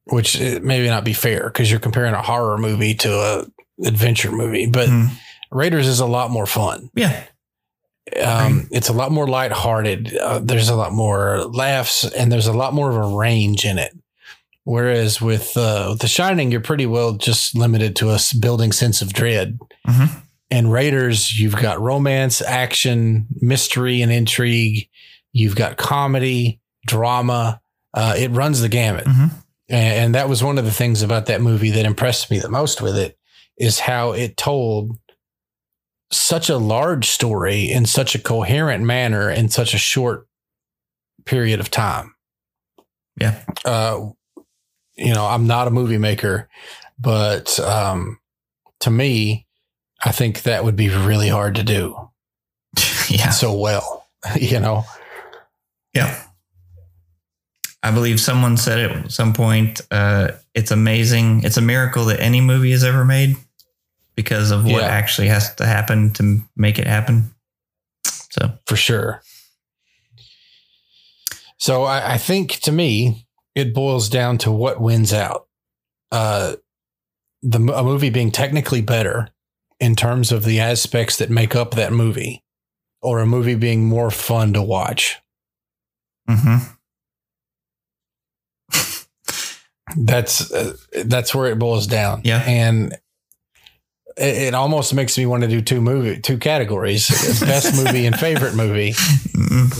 which it may not be fair because you're comparing a horror movie to a adventure movie, but Hmm. Raiders is a lot more fun. Yeah. Um, it's a lot more lighthearted. Uh, there's a lot more laughs, and there's a lot more of a range in it. Whereas with uh, The Shining, you're pretty well just limited to a building sense of dread. Mhm. And Raiders, you've got romance, action, mystery, and intrigue. You've got comedy, drama. Uh, it runs the gamut. Mhm. And, and that was one of the things about that movie that impressed me the most with it is how it told such a large story in such a coherent manner in such a short period of time. Yeah. Uh, you know, I'm not a movie maker, but um, to me, I think that would be really hard to do. yeah. So well, you know. Yeah. I believe someone said at some point. Uh, it's amazing. It's a miracle that any movie is ever made because of what Yeah. actually has to happen to make it happen. So for sure. So I, I think to me, it boils down to what wins out. Uh, the a movie being technically better in terms of the aspects that make up that movie, or a movie being more fun to watch. hmm That's uh, that's where it boils down. Yeah. and it, it almost makes me want to do two movie two categories: best movie and favorite movie,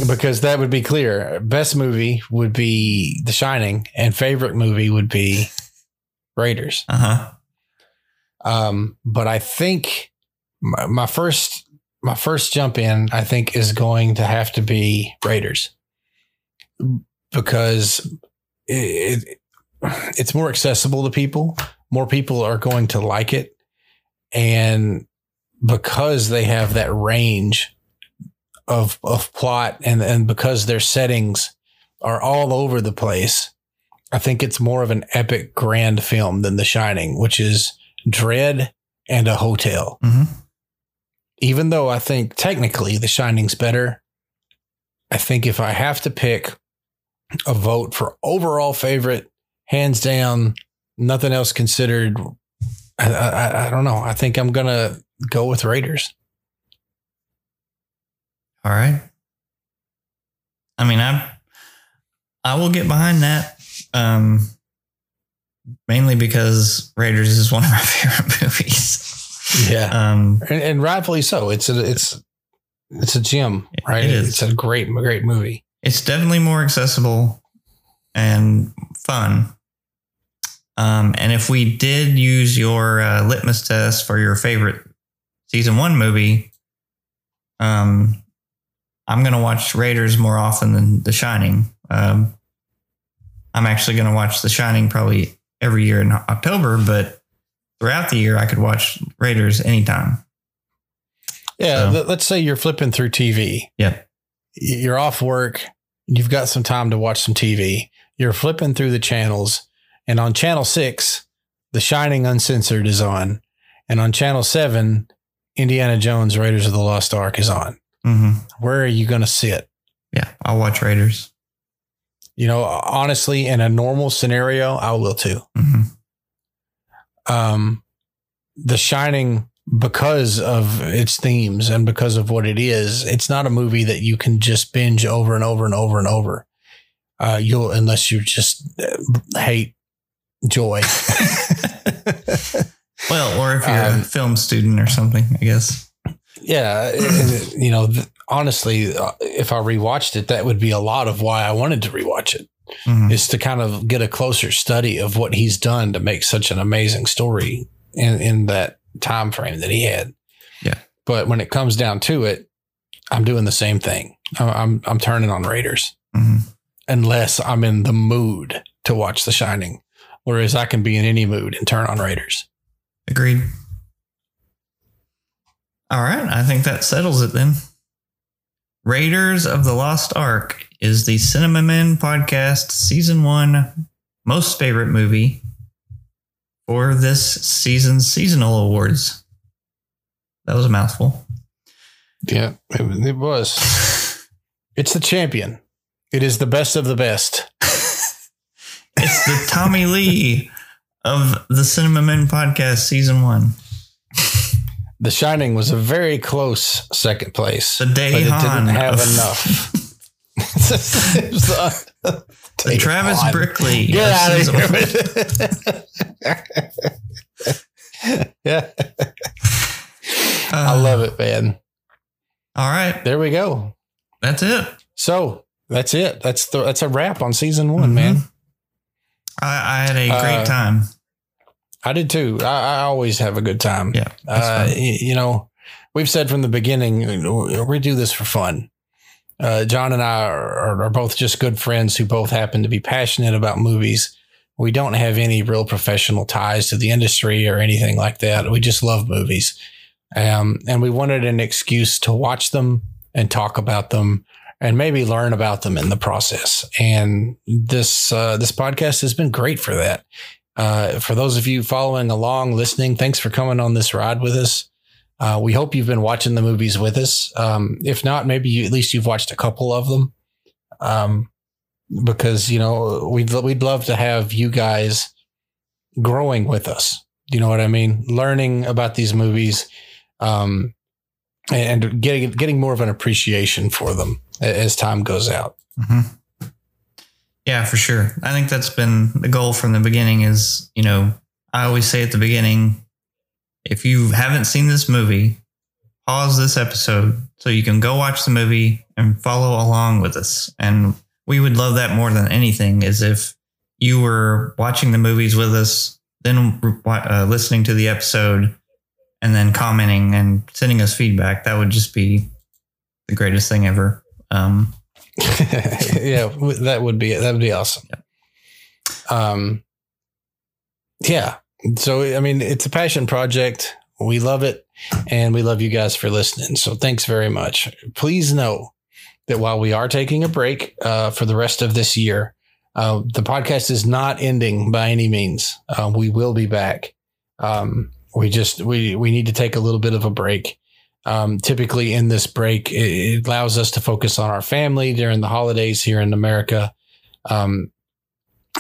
because that would be clear. Best movie would be The Shining, and favorite movie would be Raiders. Uh huh. Um, but I think my, my first my first jump in, I think, is going to have to be Raiders because it, it it's more accessible to people. More people are going to like it, and because they have that range of of plot and and because their settings are all over the place, I think it's more of an epic grand film than The Shining, which is dread and a hotel. Mhm. Even though I think technically The Shining's better, I think if I have to pick a vote for overall favorite, hands down, nothing else considered, I, I, I don't know. I think I'm gonna go with Raiders. All right. I mean, I I will get behind that. Um, mainly because Raiders is one of my favorite movies. Yeah, Um, and, and rightfully so. It's a it's it's a gem, right? It is. It's a great great movie. it's definitely more accessible and fun. Um, and if we did use your uh, litmus test for your favorite season one movie, um, I'm going to watch Raiders more often than The Shining. Um, I'm actually going to watch The Shining probably every year in October, but throughout the year, I could watch Raiders anytime. Yeah, So- let- let's say you're flipping through TV. Yep. You're off work. You've got some time to watch some TV. You're flipping through the channels, and on channel six, The Shining Uncensored is on, and on channel seven, Indiana Jones Raiders of the Lost Ark is on. hmm Where are you going to sit? Yeah, I'll watch Raiders. You know, honestly, in a normal scenario, I will too. hmm um, The Shining, because of its themes and because of what it is, it's not a movie that you can just binge over and over and over and over. Uh, you'll unless you just uh, hate joy. Well, or if you're Um, a film student or something, I guess. yeah, you know, honestly, uh, if I rewatched it, that would be a lot of why I wanted to rewatch it. Mhm. Is to kind of get a closer study of what he's done to make such an amazing story in in that time frame that he had. Yeah. But when it comes down to it, I'm doing the same thing. I'm I'm, I'm turning on Raiders Mhm. unless I'm in the mood to watch The Shining. Whereas I can be in any mood and turn on Raiders. Agreed. All right. I think that settles it then. Raiders of the Lost Ark is the Cinema Men podcast season one most favorite movie for this season's seasonal awards. That was a mouthful. Yeah, it, it was. it's the champion. It is the best of the best. It's the Tommy Lee of the Cinema Men podcast season one. The Shining was a very close second place. The but day it didn't Han have of- enough. It the- The Travis Han. Brickley. Get out of here. yeah. I love it, man. All right. There we go. That's it. So that's it. That's the that's a wrap on season one, man. Mm-hmm. I, I had a great Uh, time. I did too. I, I always have a good time. Yeah. Uh, you know, we've said from the beginning, we do this for fun. Uh, John and I are, are both just good friends who both happen to be passionate about movies. We don't have any real professional ties to the industry or anything like that. We just love movies. Um, and we wanted an excuse to watch them and talk about them and maybe learn about them in the process. And this, uh, this podcast has been great for that. Uh, for those of you following along, listening, thanks for coming on this ride with us. Uh, we hope you've been watching the movies with us. Um, if not, maybe you, at least you've watched a couple of them. Um, because you know we'd we'd love to have you guys growing with us. You know what I mean? Learning about these movies, um, and getting getting more of an appreciation for them as time goes out. Mm-hmm. Yeah, for sure. I think that's been the goal from the beginning is, you know, I always say at the beginning, if you haven't seen this movie, pause this episode so you can go watch the movie and follow along with us. And we would love that more than anything is if you were watching the movies with us, then uh, listening to the episode and then commenting and sending us feedback. That would just be the greatest thing ever. Um, yeah, that would be that would be awesome. Um, yeah. So I mean, it's a passion project. We love it, and we love you guys for listening. So thanks very much. Please know that while we are taking a break uh, for the rest of this year, uh, the podcast is not ending by any means. Uh, we will be back. Um, we just we we need to take a little bit of a break. Um, typically, in this break, it, it allows us to focus on our family during the holidays here in America. Um,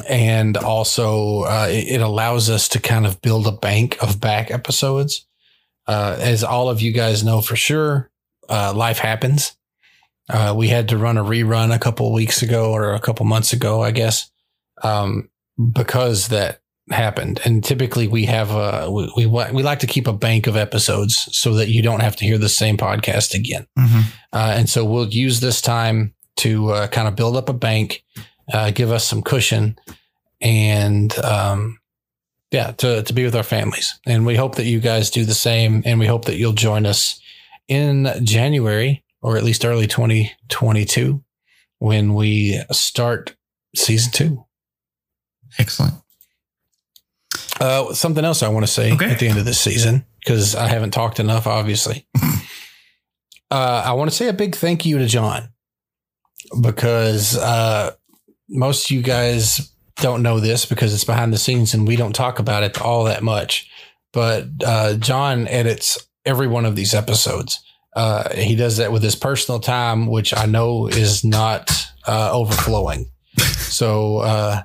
and also, uh, it, it allows us to kind of build a bank of back episodes. Uh, as all of you guys know for sure, uh, life happens. Uh, we had to run a rerun a couple weeks ago or a couple months ago, I guess, um, because that happened. And typically, we have a we, we we like to keep a bank of episodes so that you don't have to hear the same podcast again. mhm. Uh, and so we'll use this time to uh, kind of build up a bank, uh, give us some cushion, and um, yeah, to, to be with our families. And we hope that you guys do the same. And we hope that you'll join us in January or at least early 2022 when we start season two. Excellent. Uh, something else I want to say at the end of this season, because I haven't talked enough, obviously. uh, I want to say a big thank you to John because uh, most of you guys don't know this because it's behind the scenes and we don't talk about it all that much. But uh, John edits every one of these episodes. Uh, he does that with his personal time, which I know is not uh, overflowing. So uh,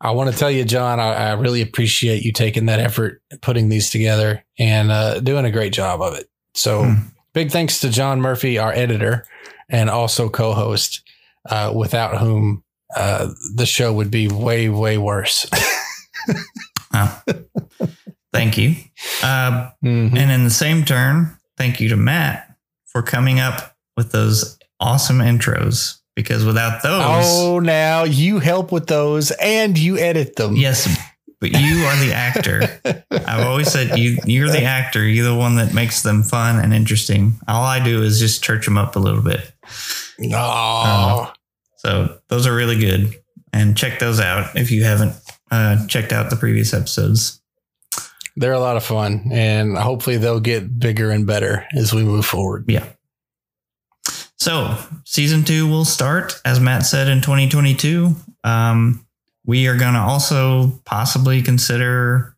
I want to tell you, John, I, I really appreciate you taking that effort, putting these together, and uh, doing a great job of it. So big thanks to John Murphy, our editor, and also co-host, uh, without whom uh, the show would be way, way worse. Thank you. Uh, Mm-hmm. And in the same turn, thank you to Matt for coming up with those awesome intros. Because without those, oh, now you help with those and you edit them. yes, but you are the actor. I've always said you you're the actor. You're the one that makes them fun and interesting. All I do is just church them up a little bit. Oh, so those are really good, and check those out if you haven't uh, checked out the previous episodes. they're a lot of fun, and hopefully they'll get bigger and better as we move forward. Yeah. So season two will start, as Matt said, in 2022. Um, we are going to also possibly consider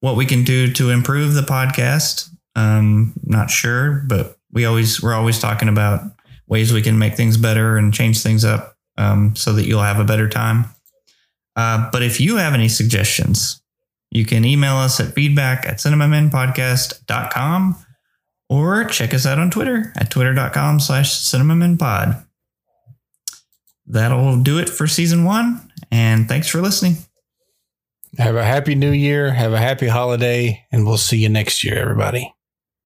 what we can do to improve the podcast. Um, not sure, but we always we're always talking about ways we can make things better and change things up um, so that you'll have a better time. Uh, but if you have any suggestions You can email us at feedback at cinemamenpodcast.com or check us out on Twitter at twitter.com slash cinemamenpod. That'll do it for season one, and thanks for listening. Have a happy new year. Have a happy holiday, and we'll see you next year, everybody.